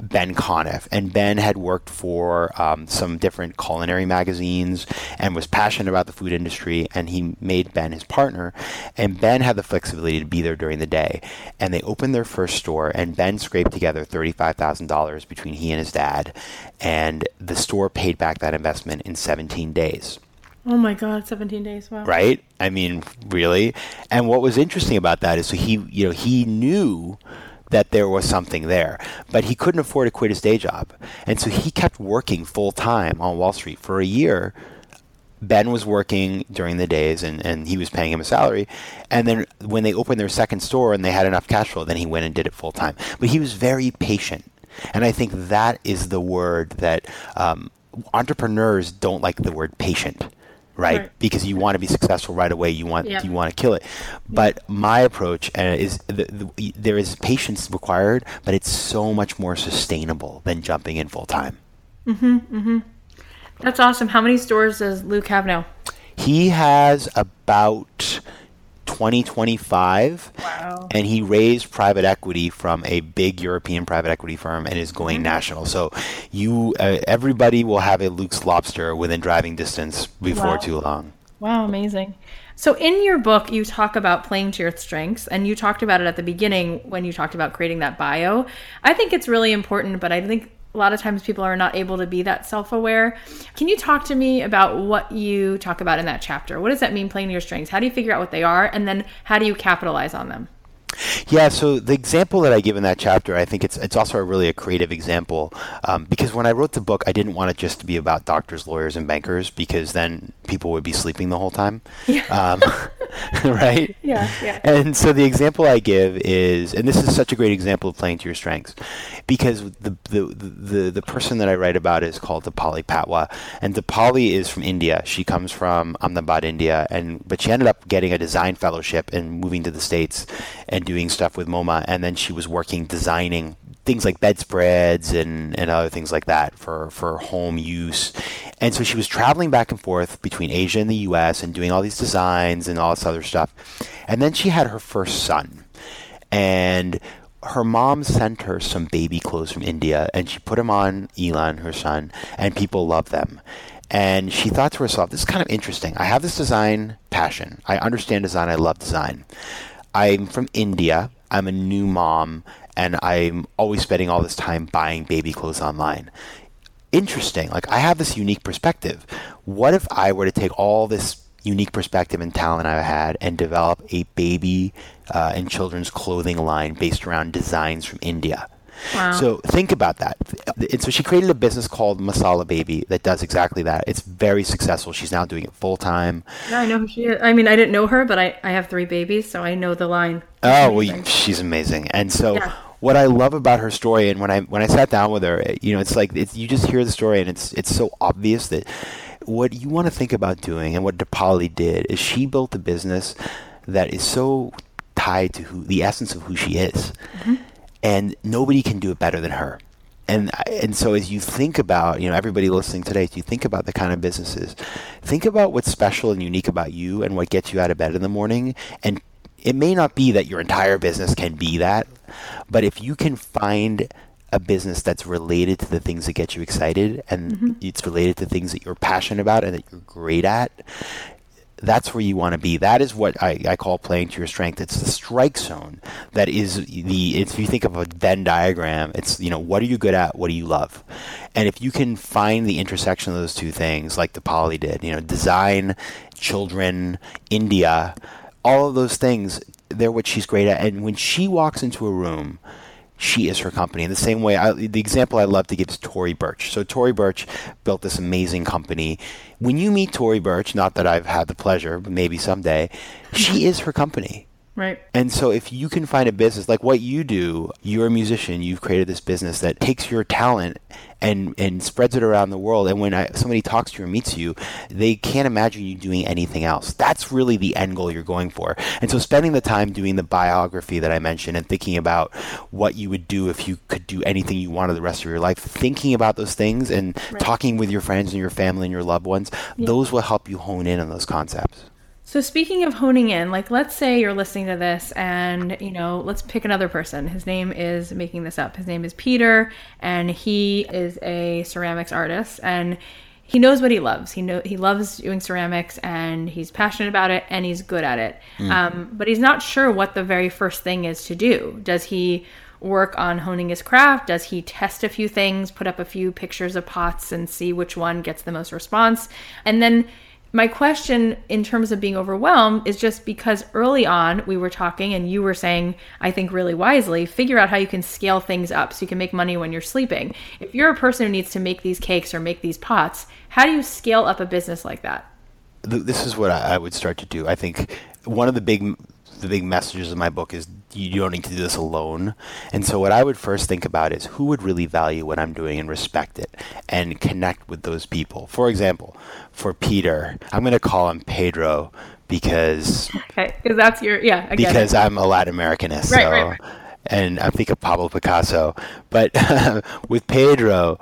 Ben Conniff. And Ben had worked for um, some different culinary magazines and was passionate about the food industry. And he made Ben his partner. And Ben had the flexibility to be there during the day. And they opened their first store, and Ben scraped together $35,000 between he and his dad. And the store paid back that investment in 17 days. Oh my God, 17 days. Wow. Right? I mean, really? And what was interesting about that is so he, you know, he knew that there was something there, but he couldn't afford to quit his day job. And so he kept working full time on Wall Street for a year. Ben was working during the days and, and he was paying him a salary. And then when they opened their second store and they had enough cash flow, then he went and did it full time. But he was very patient. And I think that is the word that um, entrepreneurs don't like the word patient right? right? Because you want to be successful right away. You want yeah. you want to kill it. But yeah. my approach is the, the, there is patience required, but it's so much more sustainable than jumping in full time. Mhm. Mhm. That's awesome. How many stores does Luke have now? He has about 2025 Wow. and he raised private equity from a big European private equity firm and is going Mm-hmm. national. So you uh, everybody will have a Luke's Lobster within driving distance before Wow. too long. Wow, amazing. So, in your book, you talk about playing to your strengths, and you talked about it at the beginning when you talked about creating that bio. I think it's really important, but I think a lot of times people are not able to be that self aware. Can you talk to me about what you talk about in that chapter? What does that mean, playing your strengths? How do you figure out what they are, and then how do you capitalize on them? Yeah, so the example that I give in that chapter, I think it's it's also a really a creative example um, because when I wrote the book, I didn't want it just to be about doctors, lawyers, and bankers because then people would be sleeping the whole time, um, right? Yeah, yeah. And so the example I give is, and this is such a great example of playing to your strengths, because the the the, the person that I write about is called Dipali Patwa, and Dipali is from India. She comes from Ahmedabad, India, and but she ended up getting a design fellowship and moving to the states and doing stuff with MoMA, and then she was working designing things like bedspreads and, and other things like that for, for home use. And so she was traveling back and forth between Asia and the US and doing all these designs and all this other stuff. And then she had her first son. And her mom sent her some baby clothes from India and she put them on Elon, her son, and people loved them. And she thought to herself, this is kind of interesting. I have this design passion. I understand design. I love design. I'm from India. I'm a new mom, and I'm always spending all this time buying baby clothes online. Interesting. Like, I have this unique perspective. What if I were to take all this unique perspective and talent I've had and develop a baby uh, and children's clothing line based around designs from India? Wow. So think about that. And so she created a business called Masala Baby that does exactly that. It's very successful. She's now doing it full time. Yeah, I know who she is. I mean, I didn't know her, but I, I have three babies, so I know the line. Oh, well, she's amazing. And so Yeah. what I love about her story, and when I when I sat down with her, you know, it's like it's, you just hear the story, and it's it's so obvious that what you want to think about doing, and what Dipali did, is she built a business that is so tied to who the essence of who she is, mm-hmm. And nobody can do it better than her. And and so as you think about, you know, everybody listening today, as you think about the kind of businesses, think about what's special and unique about you and what gets you out of bed in the morning and it may not be that your entire business can be that, but if you can find a business that's related to the things that get you excited and mm-hmm. it's related to things that you're passionate about and that you're great at, that's where you want to be. That is what I, I call playing to your strength. It's the strike zone that is the. If you think of a Venn diagram, it's you know what are you good at, what do you love, and if you can find the intersection of those two things, like Dipali did, you know, design, children, India, all of those things, they're what she's great at. And when she walks into a room, she is her company. In the same way, I, the example I love to give is Tory Burch. So Tory Burch built this amazing company. When you meet Tory Burch, not that I've had the pleasure, but maybe someday, she is her company. Right. And so if you can find a business like what you do, you're a musician, you've created this business that takes your talent and and spreads it around the world. And when I, somebody talks to you or meets you, they can't imagine you doing anything else. That's really the end goal you're going for. And so spending the time doing the biography that I mentioned and thinking about what you would do if you could do anything you wanted the rest of your life, thinking about those things and talking with your friends and your family and your loved ones, those will help you hone in on those concepts. So speaking of honing in, like let's say you're listening to this and, you know, let's pick another person. His name is making this up. His name is Peter and he is a ceramics artist and he knows what he loves. He know he loves doing ceramics and he's passionate about it and he's good at it. Um, but he's not sure what the very first thing is to do. Does he work on honing his craft? Does he test a few things, put up a few pictures of pots and see which one gets the most response? And then my question in terms of being overwhelmed is just because early on we were talking and you were saying i think really wisely figure out how you can scale things up so you can make money when you're sleeping if you're a person who needs to make these cakes or make these pots how do you scale up a business like that this is what I, would start to do. I think one of the big the big messages of my book is you don't need to do this alone. And so what I would first think about is who would really value what I'm doing and respect it and connect with those people. For example, for Peter, I'm going to call him Pedro because okay because that's your yeah get it. because I'm a Latin Americanist. Right, so, right, right. And I think of Pablo Picasso. But with Pedro,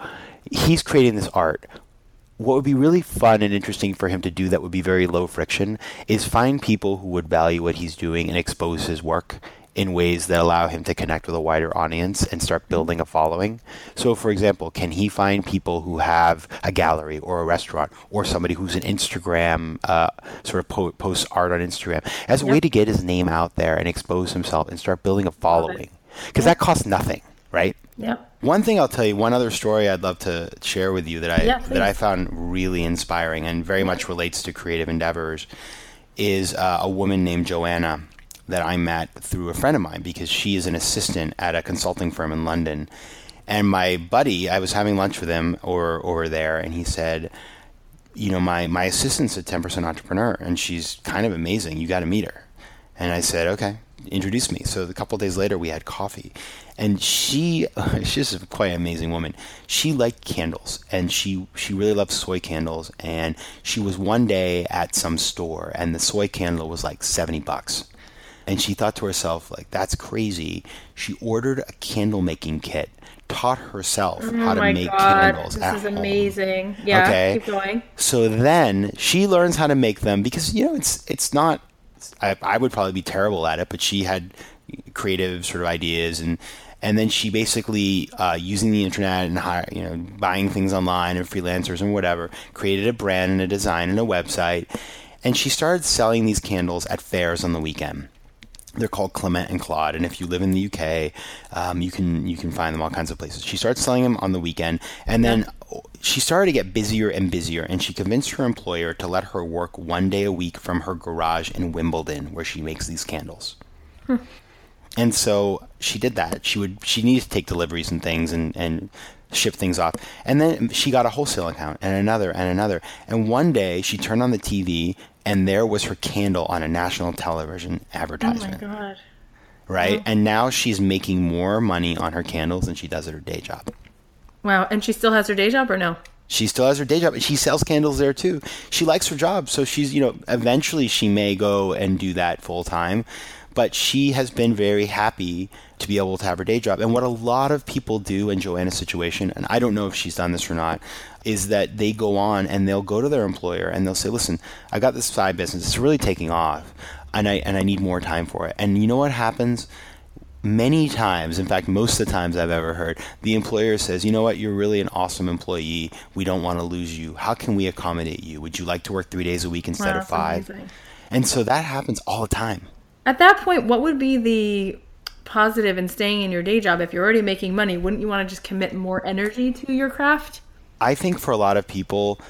he's creating this art what would be really fun and interesting for him to do that would be very low friction is find people who would value what he's doing and expose his work in ways that allow him to connect with a wider audience and start building a following. So, for example, can he find people who have a gallery or a restaurant or somebody who's an Instagram uh, sort of po- posts art on Instagram as a yep. way to get his name out there and expose himself and start building a following? Because that costs nothing, right? Yep. One thing I'll tell you, one other story I'd love to share with you that I yeah, that I found really inspiring and very much relates to creative endeavors is uh, a woman named Joanna that I met through a friend of mine because she is an assistant at a consulting firm in London. And my buddy, I was having lunch with him or over there, and he said, "You know, my my assistant's a ten percent entrepreneur, and she's kind of amazing. You got to meet her." And I said, "Okay." Introduce me. So a couple days later, we had coffee, and she she's a quite amazing woman. She liked candles, and she she really loved soy candles. And she was one day at some store, and the soy candle was like seventy bucks and she thought to herself like that's crazy she ordered a candle making kit taught herself oh how to make God, candles this is home. amazing yeah okay keep going so then she learns how to make them because you know it's it's not I, I would probably be terrible at it but she had creative sort of ideas and and then she basically uh, using the internet and hire, you know buying things online and freelancers and whatever created a brand and a design and a website. And she started selling these candles at fairs on the weekend they're called Clement and Claude, and if you live in the UK, um, you can you can find them all kinds of places. She started selling them on the weekend, and then she started to get busier and busier. And she convinced her employer to let her work one day a week from her garage in Wimbledon, where she makes these candles. Hmm. And so she did that. She would she needed to take deliveries and things and and ship things off. And then she got a wholesale account and another and another. And one day she turned on the TV and there was her candle on a national television advertisement. Oh my god. Right? Wow. And now she's making more money on her candles than she does at her day job. Wow. And she still has her day job or no? She still has her day job. She sells candles there too. She likes her job, so she's, you know, eventually she may go and do that full time, but she has been very happy to be able to have her day job. And what a lot of people do in Joanna's situation, and I don't know if she's done this or not, is that they go on and they'll go to their employer and they'll say, "Listen, I got this side business. It's really taking off, and I and I need more time for it." And you know what happens? Many times, in fact, most of the times I've ever heard, the employer says, "You know what? You're really an awesome employee. We don't want to lose you. How can we accommodate you? Would you like to work three days a week instead wow, of five?" Amazing. And so that happens all the time. At that point, what would be the positive in staying in your day job if you're already making money? Wouldn't you want to just commit more energy to your craft? I think for a lot of people,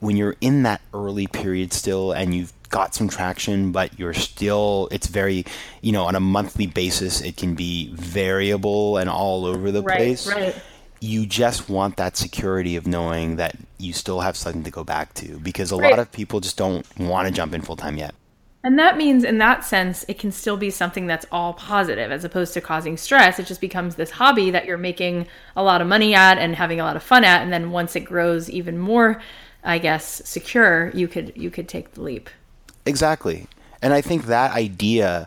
when you're in that early period still and you've got some traction, but you're still, it's very, you know, on a monthly basis, it can be variable and all over the right, place. Right. You just want that security of knowing that you still have something to go back to because a right. lot of people just don't want to jump in full time yet. And that means, in that sense, it can still be something that's all positive as opposed to causing stress. It just becomes this hobby that you're making a lot of money at and having a lot of fun at. And then once it grows even more, I guess, secure, you could you could take the leap. Exactly. And I think that idea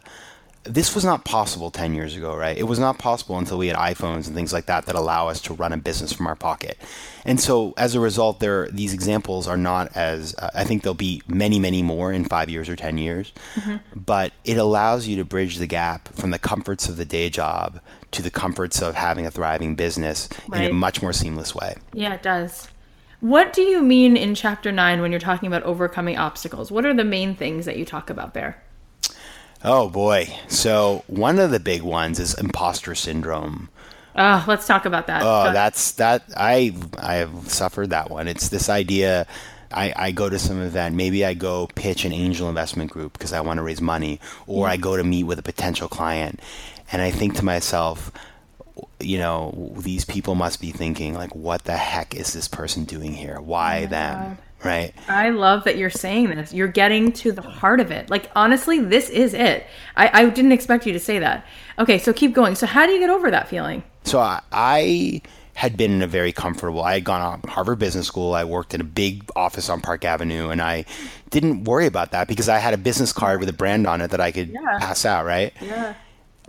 this was not possible 10 years ago, right? It was not possible until we had iPhones and things like that that allow us to run a business from our pocket. And so as a result, there these examples are not as uh, I think there'll be many, many more in 5 years or 10 years. Mm-hmm. But it allows you to bridge the gap from the comforts of the day job to the comforts of having a thriving business right. in a much more seamless way. Yeah, it does. What do you mean in chapter 9 when you're talking about overcoming obstacles? What are the main things that you talk about there? Oh boy. So one of the big ones is imposter syndrome. Oh, let's talk about that. Oh, that's that I I have suffered that one. It's this idea I, I go to some event, maybe I go pitch an angel investment group because I want to raise money, or mm-hmm. I go to meet with a potential client, and I think to myself, you know, these people must be thinking like, what the heck is this person doing here? Why oh them? God. Right. I love that you're saying this. You're getting to the heart of it. Like, honestly, this is it. I, I didn't expect you to say that. Okay, so keep going. So, how do you get over that feeling? So, I, I had been in a very comfortable. I had gone to Harvard Business School. I worked in a big office on Park Avenue, and I didn't worry about that because I had a business card with a brand on it that I could yeah. pass out. Right. Yeah.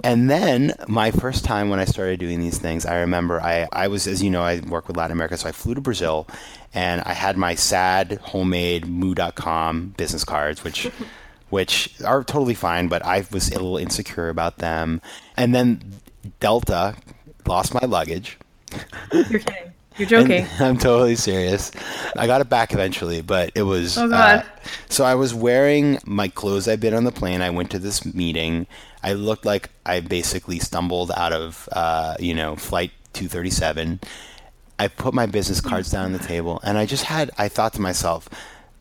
And then my first time when I started doing these things, I remember I, I was, as you know, I work with Latin America, so I flew to Brazil and I had my sad homemade moo.com business cards, which which are totally fine, but I was a little insecure about them. And then Delta lost my luggage. You're kidding. You're joking. And I'm totally serious. I got it back eventually, but it was. Oh, God. Uh, so I was wearing my clothes I'd been on the plane. I went to this meeting. I looked like I basically stumbled out of, uh, you know, flight 237. I put my business cards down on the table, and I just had. I thought to myself,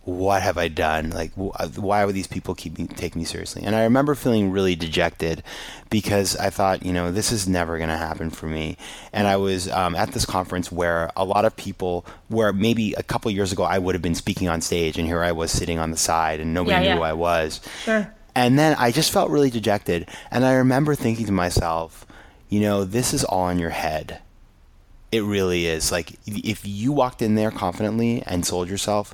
what have I done? Like, wh- why would these people keep me, take me seriously? And I remember feeling really dejected because I thought, you know, this is never going to happen for me. And I was um, at this conference where a lot of people, where maybe a couple years ago I would have been speaking on stage, and here I was sitting on the side, and nobody Yeah, knew yeah. who I was. Sure. And then I just felt really dejected. And I remember thinking to myself, you know, this is all in your head. It really is. Like, if you walked in there confidently and sold yourself,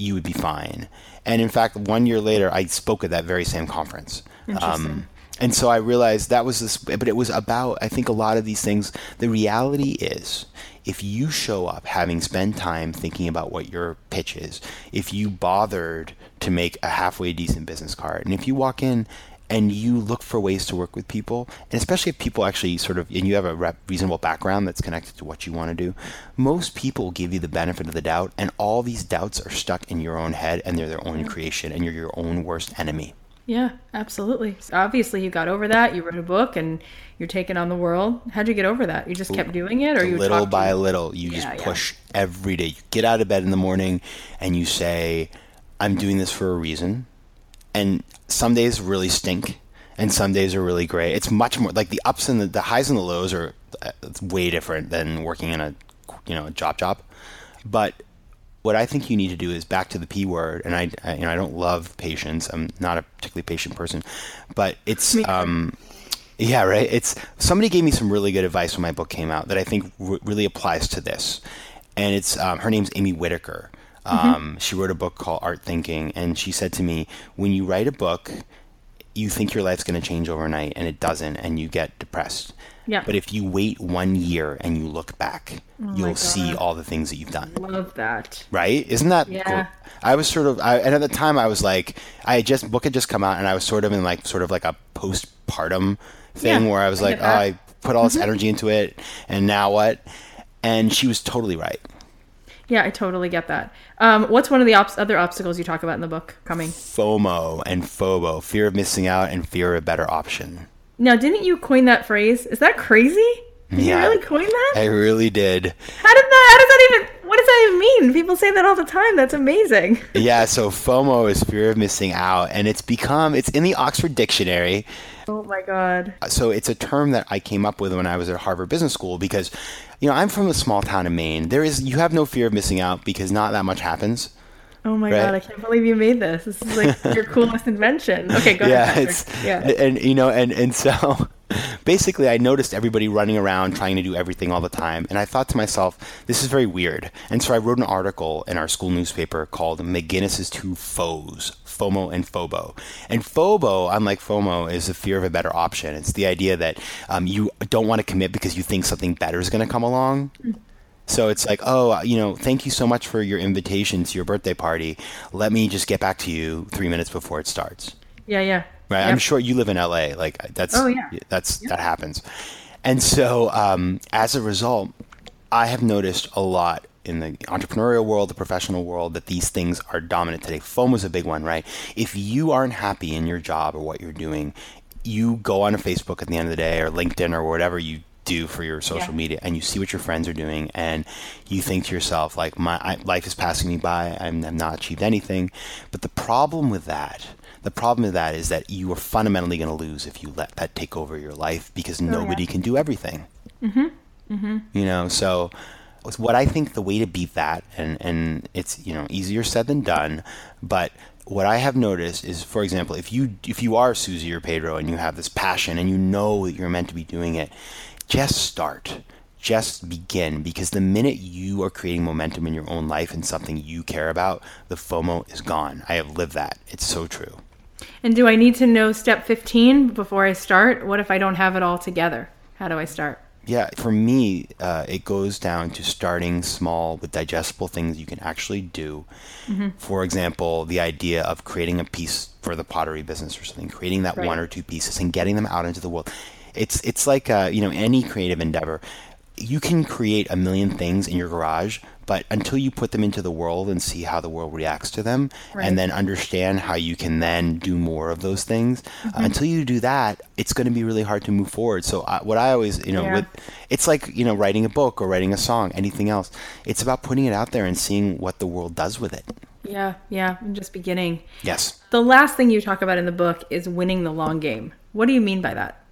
you would be fine. And in fact, one year later, I spoke at that very same conference. Um, and so I realized that was this, but it was about, I think, a lot of these things. The reality is, if you show up having spent time thinking about what your pitch is, if you bothered to make a halfway decent business card, and if you walk in and you look for ways to work with people, and especially if people actually sort of, and you have a rep- reasonable background that's connected to what you want to do, most people give you the benefit of the doubt, and all these doubts are stuck in your own head, and they're their own creation, and you're your own worst enemy. Yeah, absolutely. So obviously, you got over that. You wrote a book, and you're taking on the world. How'd you get over that? You just kept doing it, or you little talked to- by little, you Yeah, just yeah. push every day. You get out of bed in the morning, and you say, "I'm doing this for a reason." And some days really stink, and some days are really great. It's much more like the ups and the, the highs and the lows are uh, it's way different than working in a you know a job job. But what I think you need to do is back to the P word, and I, I you know I don't love patience. I'm not a particularly patient person, but it's um, yeah, right. It's somebody gave me some really good advice when my book came out that I think r- really applies to this, and it's um, her name's Amy Whitaker. Um, She wrote a book called Art Thinking, and she said to me, when you write a book, you think your life's going to change overnight, and it doesn't, and you get depressed. Yeah. But if you wait one year and you look back, you'll see all the things that you've done Love that. right? Isn't that? Yeah. cool? I was sort of, I, and at the time I was like, I had just book had just come out, and I was sort of in like sort of like a postpartum thing Yeah, where I was like, oh. I put all this energy into it, and now what? And she was totally right. Yeah, I totally get that. Um, what's one of the obs- other obstacles you talk about in the book coming? FOMO and FOBO, fear of missing out, and fear of a better option. Now, didn't you coin that phrase? Is that crazy? Did Yeah. you really coin that? I really did. How did that? How does that even? What does that even mean? People say that all the time. That's amazing. Yeah, so FOMO is fear of missing out, and it's become it's in the Oxford Dictionary. Oh my god. Uh, so it's a term that I came up with when I was at Harvard Business School because, you know, I'm from a small town in Maine. There is you have no fear of missing out because not that much happens. Oh my Right. god. I can't believe you made this. This is like your coolest invention. Okay, go yeah, ahead. it's yeah. and you know, and and so basically, I noticed everybody running around trying to do everything all the time, and I thought to myself, this is very weird. And so I wrote an article in our school newspaper called "McGinnis's Two Foes." FOMO and FOBO. And FOBO, unlike FOMO, is the fear of a better option. It's the idea that um, you don't want to commit because you think something better is going to come along. So it's like, oh, you know, thank you so much for your invitation to your birthday party. Let me just get back to you three minutes before it starts. Yeah, yeah. Right. Yep. I'm sure you live in LA. Like that's Oh, yeah. that's that happens. And so um, as a result, I have noticed a lot in the entrepreneurial world, the professional world, that these things are dominant today. FOMO is a big one, right? If you aren't happy in your job or what you're doing, you go on a Facebook at the end of the day or LinkedIn or whatever you do for your social Yeah. media and you see what your friends are doing and you think to yourself like my I, life is passing me by I'm, I've not achieved anything but the problem with that the problem with that is that you are fundamentally going to lose if you let that take over your life because oh, nobody can do everything. Mm-hmm. Mm-hmm. You know so what i think the way to beat that and and it's you know easier said than done but what i have noticed is for example if you if you are susie or pedro and you have this passion and you know that you're meant to be doing it just start. Just begin because the minute you are creating momentum in your own life and something you care about the fomo is gone. I have lived that. It's so true And do I need to know step 15 before I start? What if I don't have it all together? How do I start? Yeah, for me, uh, it goes down to starting small with digestible things you can actually do. Mm-hmm. For example, the idea of creating a piece for the pottery business or something, creating that right. one or two pieces and getting them out into the world. It's it's like uh, you know any creative endeavor you can create a million things in your garage, but until you put them into the world and see how the world reacts to them, right. and then understand how you can then do more of those things, mm-hmm. until you do that, it's going to be really hard to move forward. So uh, what I always, you know, yeah. with, it's like you know writing a book or writing a song, anything else. It's about putting it out there and seeing what the world does with it. Yeah, yeah, I'm just beginning. Yes. The last thing you talk about in the book is winning the long game. What do you mean by that?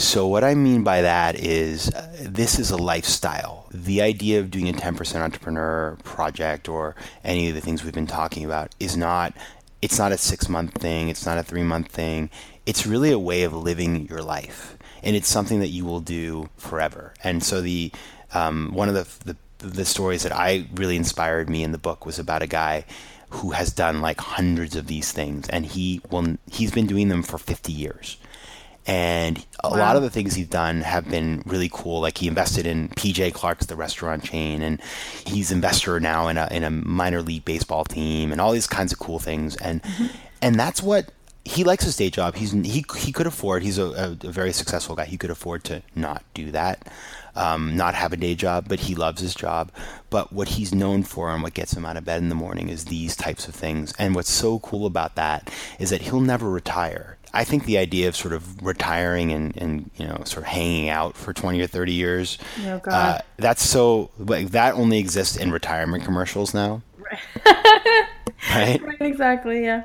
So, what I mean by that is uh, this is a lifestyle. The idea of doing a 10% entrepreneur project or any of the things we've been talking about is not it's not a 6 month thing, it's not a 3 month thing. It's really a way of living your life. And it's something that you will do forever. And so the um, one of the, the the stories that I really inspired me in the book was about a guy who has done like hundreds of these things and he will he's been doing them for 50 years and a wow. lot of the things he's done have been really cool. Like he invested in PJ Clarke's, the restaurant chain, and he's investor now in a in a minor league baseball team, and all these kinds of cool things. And mm-hmm. and that's what he likes his day job. He's he he could afford. He's a, a, a very successful guy. He could afford to not do that, um, not have a day job. But he loves his job. But what he's known for and what gets him out of bed in the morning is these types of things. And what's so cool about that is that he'll never retire. I think the idea of sort of retiring and, and you know sort of hanging out for 20 or 30 years oh, uh, that's so like that only exists in retirement commercials now right right, right exactly yeah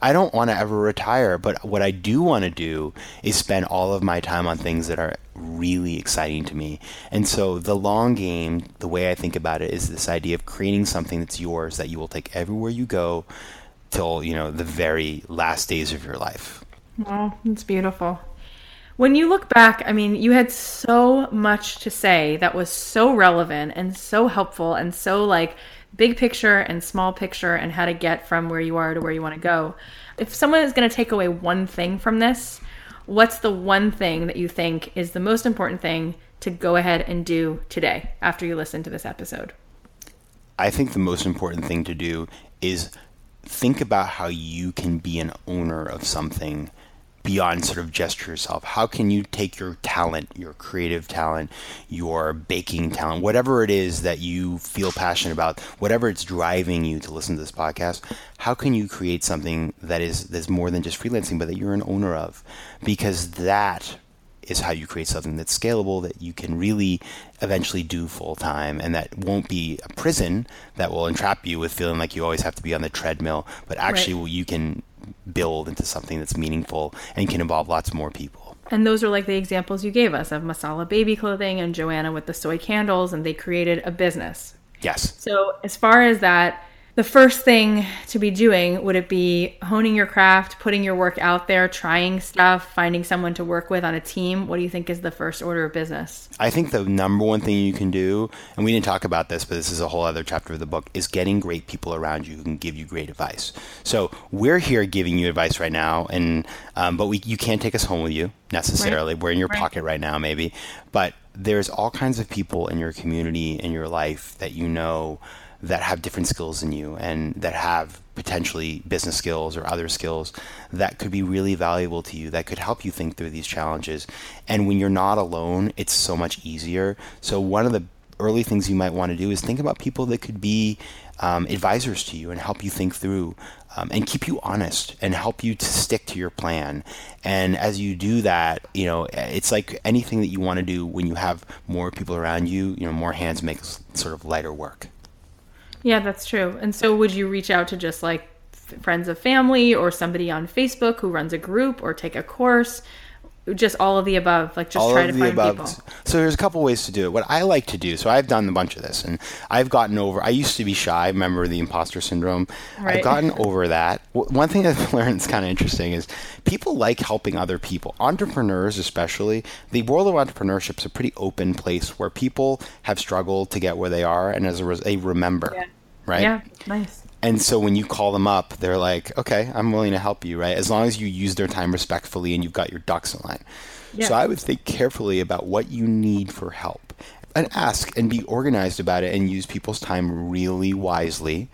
I don't want to ever retire, but what I do want to do is spend all of my time on things that are really exciting to me. And so the long game, the way I think about it is this idea of creating something that's yours that you will take everywhere you go till, you know, the very last days of your life. Wow, it's beautiful. When you look back, I mean, you had so much to say that was so relevant and so helpful and so like big picture and small picture and how to get from where you are to where you want to go. If someone is going to take away one thing from this, what's the one thing that you think is the most important thing to go ahead and do today after you listen to this episode? I think the most important thing to do is think about how you can be an owner of something beyond sort of gesture yourself? How can you take your talent, your creative talent, your baking talent, whatever it is that you feel passionate about, whatever it's driving you to listen to this podcast, how can you create something that is that's more than just freelancing, but that you're an owner of? Because that is how you create something that's scalable that you can really eventually do full time and that won't be a prison that will entrap you with feeling like you always have to be on the treadmill but actually right. you can build into something that's meaningful and can involve lots more people. And those are like the examples you gave us of Masala Baby Clothing and Joanna with the soy candles, and they created a business. Yes. So, as far as that, the first thing to be doing would it be honing your craft putting your work out there trying stuff finding someone to work with on a team. What do you think is the first order of business? I think the number one thing you can do and we didn't talk about this but this is a whole other chapter of the book is getting great people around you who can give you great advice. So we're here giving you advice right now and um, but we you can't take us home with you necessarily. Right. we're in your right. pocket right now maybe. But there's all kinds of people in your community in your life that you know that have different skills than you and that have potentially business skills or other skills that could be really valuable to you that could help you think through these challenges and when you're not alone it's so much easier so one of the early things you might want to do is think about people that could be um, advisors to you and help you think through um, and keep you honest and help you to stick to your plan. And as you do that, you know, it's like anything that you want to do when you have more people around you, you know, more hands make sort of lighter work. Yeah, that's true. And so would you reach out to just like friends of family or somebody on Facebook who runs a group or take a course? Just all of the above, like just all try to find above. people. So there's a couple ways to do it. What I like to do, so I've done a bunch of this, and I've gotten over. I used to be shy. Remember the imposter syndrome? Right. I've gotten over that. One thing I've learned is kind of interesting is people like helping other people. Entrepreneurs, especially, the world of entrepreneurship is a pretty open place where people have struggled to get where they are, and as a result, they remember. Yeah right? Yeah, nice. And so when you call them up, they're like, okay, I'm willing to help you, right? As long as you use their time respectfully and you've got your ducks in line. Yeah. So I would think carefully about what you need for help and ask and be organized about it and use people's time really wisely.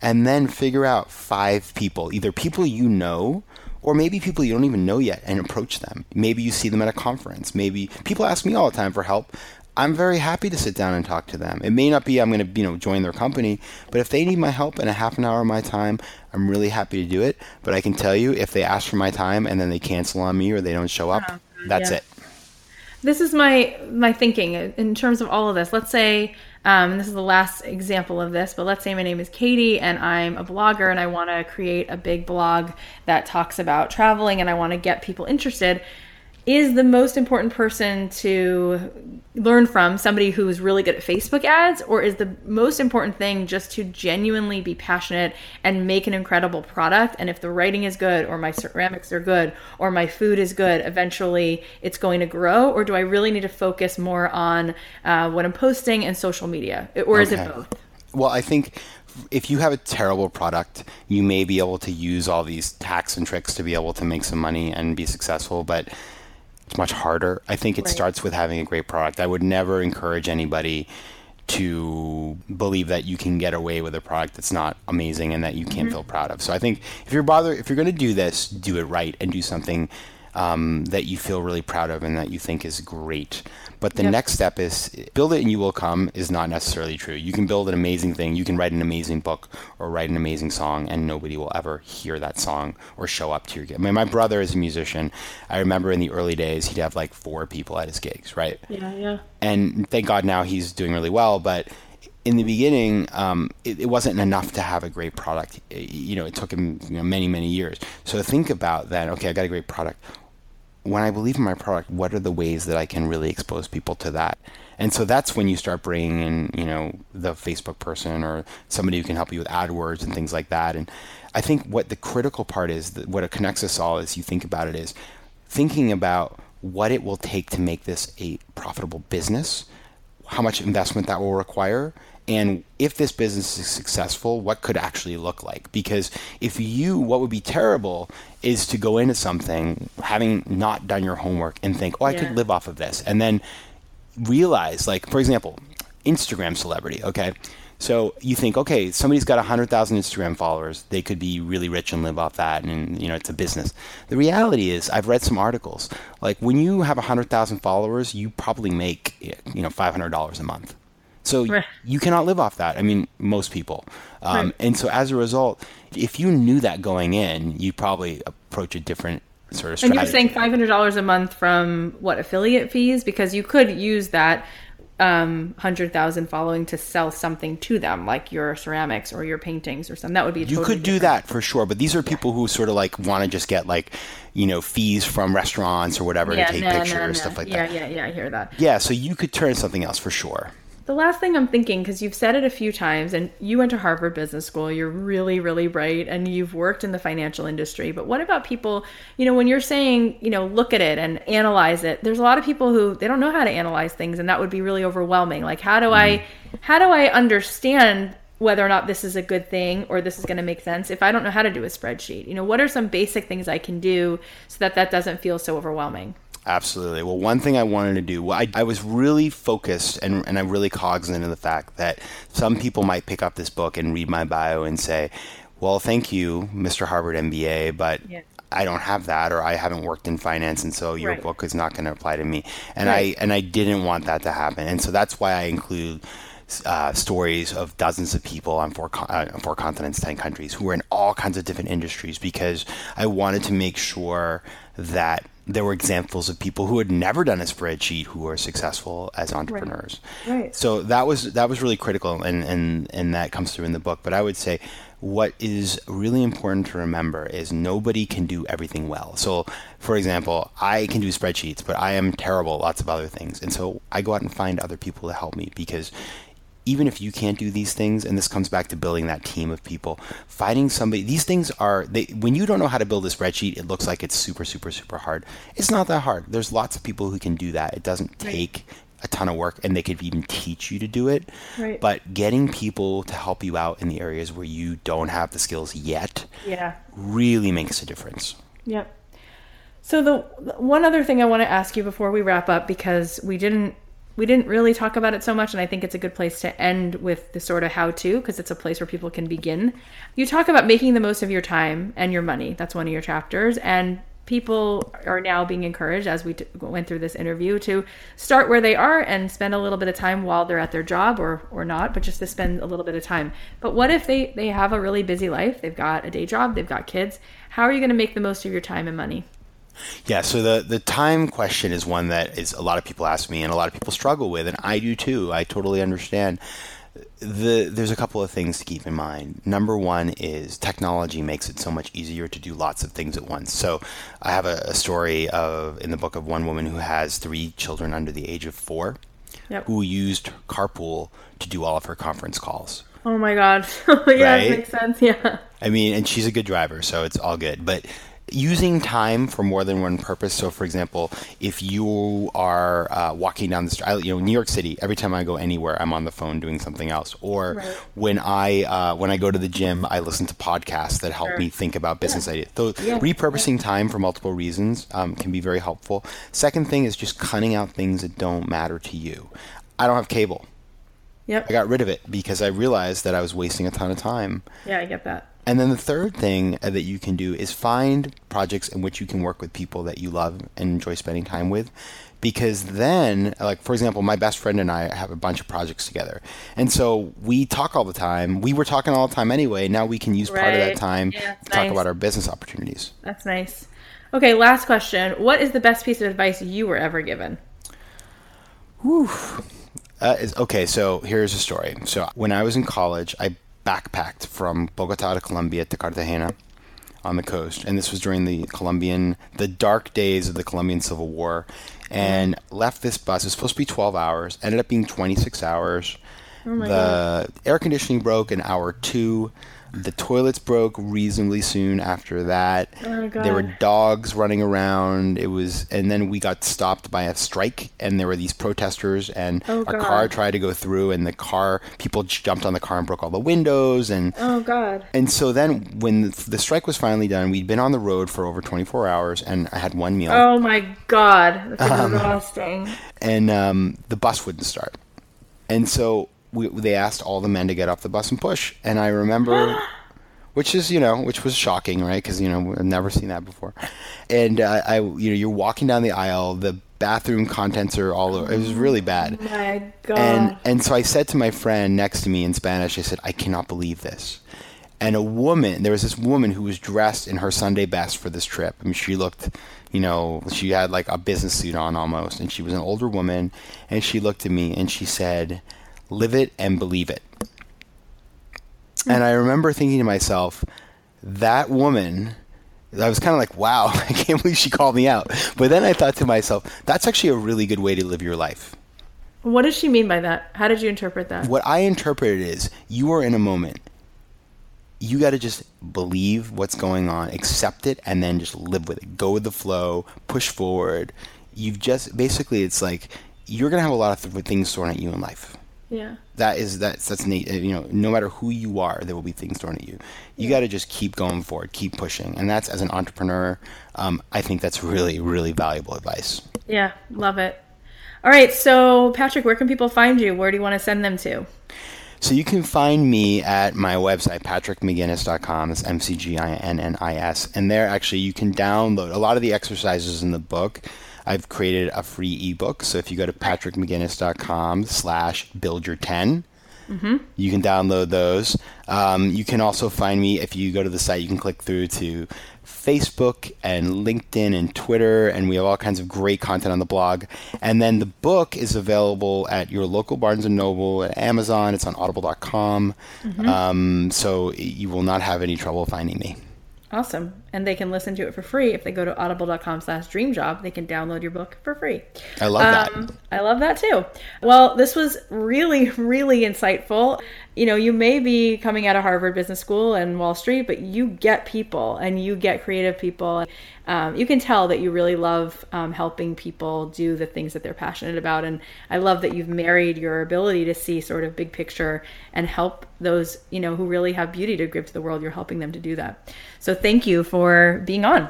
And then figure out five people, either people you know or maybe people you don't even know yet and approach them. Maybe you see them at a conference. Maybe people ask me all the time for help. I'm very happy to sit down and talk to them. It may not be I'm going to, you know, join their company, but if they need my help in a half an hour of my time, I'm really happy to do it. But I can tell you if they ask for my time and then they cancel on me or they don't show up, oh, that's yeah. it. This is my my thinking in terms of all of this. Let's say um, this is the last example of this, but let's say my name is Katie and I'm a blogger and I want to create a big blog that talks about traveling and I want to get people interested is the most important person to learn from somebody who is really good at Facebook ads, or is the most important thing just to genuinely be passionate and make an incredible product? And if the writing is good, or my ceramics are good, or my food is good, eventually it's going to grow? Or do I really need to focus more on uh, what I'm posting and social media? Or is okay. it both? Well, I think if you have a terrible product, you may be able to use all these hacks and tricks to be able to make some money and be successful, but it's much harder. I think it right. starts with having a great product. I would never encourage anybody to believe that you can get away with a product that's not amazing and that you can't mm-hmm. feel proud of. So I think if you're bother if you're going to do this, do it right and do something um, that you feel really proud of and that you think is great. But the yep. next step is build it and you will come is not necessarily true. You can build an amazing thing, you can write an amazing book or write an amazing song, and nobody will ever hear that song or show up to your gig. I mean, my brother is a musician. I remember in the early days, he'd have like four people at his gigs, right? Yeah, yeah. And thank God now he's doing really well, but in the beginning, um, it, it, wasn't enough to have a great product. You know, it took him you know, many, many years. So think about that. Okay, I got a great product when I believe in my product, what are the ways that I can really expose people to that? And so that's when you start bringing in, you know, the Facebook person or somebody who can help you with AdWords and things like that. And I think what the critical part is, that what it connects us all, as you think about it, is thinking about what it will take to make this a profitable business, how much investment that will require, and if this business is successful, what could actually look like? Because if you, what would be terrible is to go into something having not done your homework and think, oh, I yeah. could live off of this, and then realize, like, for example, Instagram celebrity, okay? So you think, okay, somebody's got 100,000 Instagram followers. They could be really rich and live off that, and you know, it's a business. The reality is, I've read some articles. Like when you have 100,000 followers, you probably make you know $500 a month. So right. you cannot live off that. I mean, most people. Um, right. And so as a result, if you knew that going in, you'd probably approach a different sort of strategy. And you're saying five hundred dollars a month from what affiliate fees because you could use that um, hundred thousand following to sell something to them, like your ceramics or your paintings or something. That would be totally you could do that for sure. But these are people who sort of like want to just get like you know fees from restaurants or whatever yeah, to take no, pictures no, no. stuff like yeah, that. Yeah, yeah, yeah. I hear that. Yeah, so you could turn something else for sure. The last thing I'm thinking, because you've said it a few times, and you went to Harvard Business School, you're really, really bright, and you've worked in the financial industry. But what about people, you know, when you're saying, you know, look at it and analyze it, there's a lot of people who they don't know how to analyze things, and that would be really overwhelming. Like, how do mm. I, how do I understand whether or not this is a good thing or this is going to make sense if I don't know how to do a spreadsheet? You know, what are some basic things I can do so that that doesn't feel so overwhelming? Absolutely. Well, one thing I wanted to do, I, I was really focused and, and I'm really cognizant of the fact that some people might pick up this book and read my bio and say, well, thank you, Mr. Harvard MBA, but yeah. I don't have that or I haven't worked in finance and so your right. book is not going to apply to me. And right. I and I didn't want that to happen. And so that's why I include uh, stories of dozens of people on four, uh, four continents, 10 countries who are in all kinds of different industries because I wanted to make sure that there were examples of people who had never done a spreadsheet who are successful as entrepreneurs. Right. right. So that was that was really critical, and, and and that comes through in the book. But I would say what is really important to remember is nobody can do everything well. So, for example, I can do spreadsheets, but I am terrible at lots of other things, and so I go out and find other people to help me because even if you can't do these things, and this comes back to building that team of people, finding somebody, these things are, they, when you don't know how to build a spreadsheet, it looks like it's super, super, super hard. It's not that hard. There's lots of people who can do that. It doesn't take a ton of work and they could even teach you to do it. Right. But getting people to help you out in the areas where you don't have the skills yet Yeah. really makes a difference. Yep. So the the one other thing I want to ask you before we wrap up because we didn't we didn't really talk about it so much and I think it's a good place to end with the sort of how to because it's a place where people can begin. You talk about making the most of your time and your money. That's one of your chapters. And people are now being encouraged as we t- went through this interview to start where they are and spend a little bit of time while they're at their job or or not but just to spend a little bit of time. But what if they they have a really busy life? They've got a day job they've got kids. How are you going to make the most of your time and money Yeah, so the the time question is one that is a lot of people ask me and a lot of people struggle with and I do too. I totally understand. The there's a couple of things to keep in mind. Number one is technology makes it so much easier to do lots of things at once. So I have a, a story of in the book of one woman who has three children under the age of four Yep. who used carpool to do all of her conference calls. oh my god yeah Right? that makes sense yeah I mean, and she's a good driver, so it's all good. But using time for more than one purpose. So, for example, if you are uh, walking down the street, you know, New York City. Every time I go anywhere, I'm on the phone doing something else. Or Right. when I uh, when I go to the gym, I listen to podcasts that help Sure. me think about business ideas. So, Yeah. repurposing time for multiple reasons um, can be very helpful. Second thing is just cutting out things that don't matter to you. I don't have cable. yep I got rid of it because I realized that I was wasting a ton of time. yeah i get that And then the third thing uh, that you can do is find projects in which you can work with people that you love and enjoy spending time with. Because then, like, for example, my best friend and I have a bunch of projects together. And so we talk all the time. We were talking all the time anyway. Now we can use part of that time Yeah, to talk about our business opportunities. that's nice okay last question what is the best piece of advice you were ever given Uh, is, okay, so here's a story. So when I was in college, I backpacked from Bogota to Colombia to Cartagena on the coast, and this was during the Colombian, the dark days of the Colombian Civil War, and left this bus. It was supposed to be 12 hours, ended up being 26 hours. Oh the air conditioning broke in hour two. The toilets broke reasonably soon after that. Oh, there were dogs running around. It was, and then we got stopped by a strike, and there were these protesters, and Oh, a car tried to go through, and the car people jumped on the car and broke all the windows, and oh god. and so then when the, the strike was finally done, we'd been on the road for over 24 hours, and I had one meal, oh my god. That's Um, exhausting and um, the bus wouldn't start, and so we, they asked all the men to get off the bus and push, and I remember. Which is, you know, which was shocking, right? Because you know, I've never seen that before. And uh, I, you know, you're walking down the aisle. The bathroom contents are all over. It was really bad. my god And and so I said to my friend next to me in Spanish, I said, I cannot believe this. And a woman, there was this woman who was dressed in her Sunday best for this trip. I mean, she looked, you know, she had like a business suit on almost, and she was an older woman, and she looked at me and she said, "Live it and believe it." And I remember thinking to myself, that woman. I was kind of like, wow, I can't believe she called me out. But then I thought to myself, that's actually a really good way to live your life. what does she mean by that how did you interpret that what I interpret it is you are in a moment. You got to just believe what's going on, accept it, and then just live with it. Go with the flow, push forward. You've just basically, it's like you're gonna have a lot of th- things thrown at you in life. Yeah That is that's that's na- you know no matter who you are, there will be things thrown at you. You got to just keep going forward, keep pushing, and that's as an entrepreneur. Um, I think that's really really valuable advice. Yeah, love it. All right, so Patrick, where can people find you? Where do you want to send them to? So you can find me at my website, patrickmcginnis.com. It's M-C-G-I-N-N-I-S. And there, actually, you can download a lot of the exercises in the book. I've created a free ebook. So if you go to patrickmcginnis.com slash build your 10, you can download those. Um, you can also find me if you go to the site. You can click through to Facebook and LinkedIn and Twitter, and we have all kinds of great content on the blog. And then the book is available at your local Barnes and Noble, at Amazon. It's on Audible.com. Um, so you will not have any trouble finding me. Awesome. And they can listen to it for free. If they go to audible.com slash dreamjob they can download your book for free. I love um, that. i love that too. Well this was really really insightful. You know you may be coming out of harvard business school and wall street but you get people and you get creative people. Um, you can tell that you really love um, helping people do the things that they're passionate about. And i love that you've married your ability to see sort of big picture and help those you know who really have beauty to give to the world. You're helping them to do that. So thank you for being on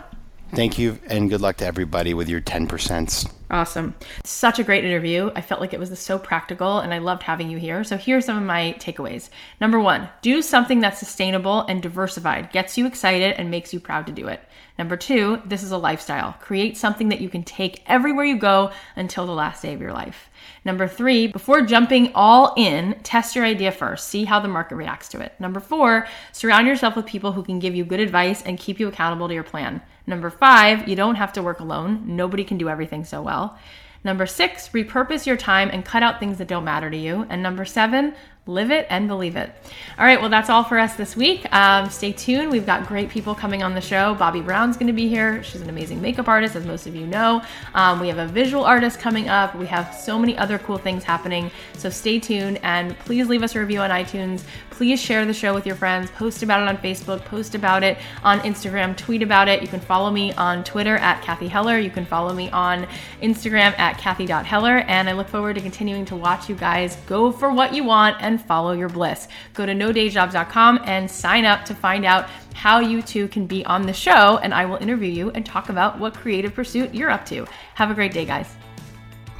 Thank you, and good luck to everybody with your 10%. Awesome. Such a great interview. I felt like it was so practical and I loved having you here. So here are some of my takeaways. Number one, do something that's sustainable and diversified, gets you excited and makes you proud to do it. Number two, this is a lifestyle. Create something that you can take everywhere you go until the last day of your life. Number three, before jumping all in, test your idea first. See how the market reacts to it. Number four, surround yourself with people who can give you good advice and keep you accountable to your plan. Number five, you don't have to work alone. Nobody can do everything so well. Number six, repurpose your time and cut out things that don't matter to you. And number seven, live it and believe it. All right, well, that's all for us this week. Um, stay tuned. We've got great people coming on the show. Bobbi Brown's going to be here. She's an amazing makeup artist, as most of you know. Um, we have a visual artist coming up. We have so many other cool things happening. So stay tuned and please leave us a review on iTunes. Please share the show with your friends. Post about it on Facebook. Post about it on Instagram. Tweet about it. You can follow me on Twitter at Cathy Heller. You can follow me on Instagram at Cathy.Heller. And I look forward to continuing to watch you guys go for what you want and follow your bliss. Go to nodayjobs.com and sign up to find out how you too can be on the show. And I will interview you and talk about what creative pursuit you're up to. Have a great day, guys.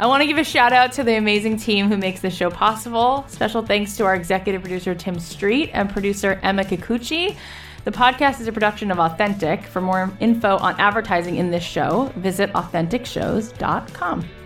I want to give a shout out to the amazing team who makes this show possible. Special thanks to our executive producer, Tim Street, and producer, Emma Kikuchi. The podcast is a production of Authentic. For more info on advertising in this show, visit AuthenticShows.com.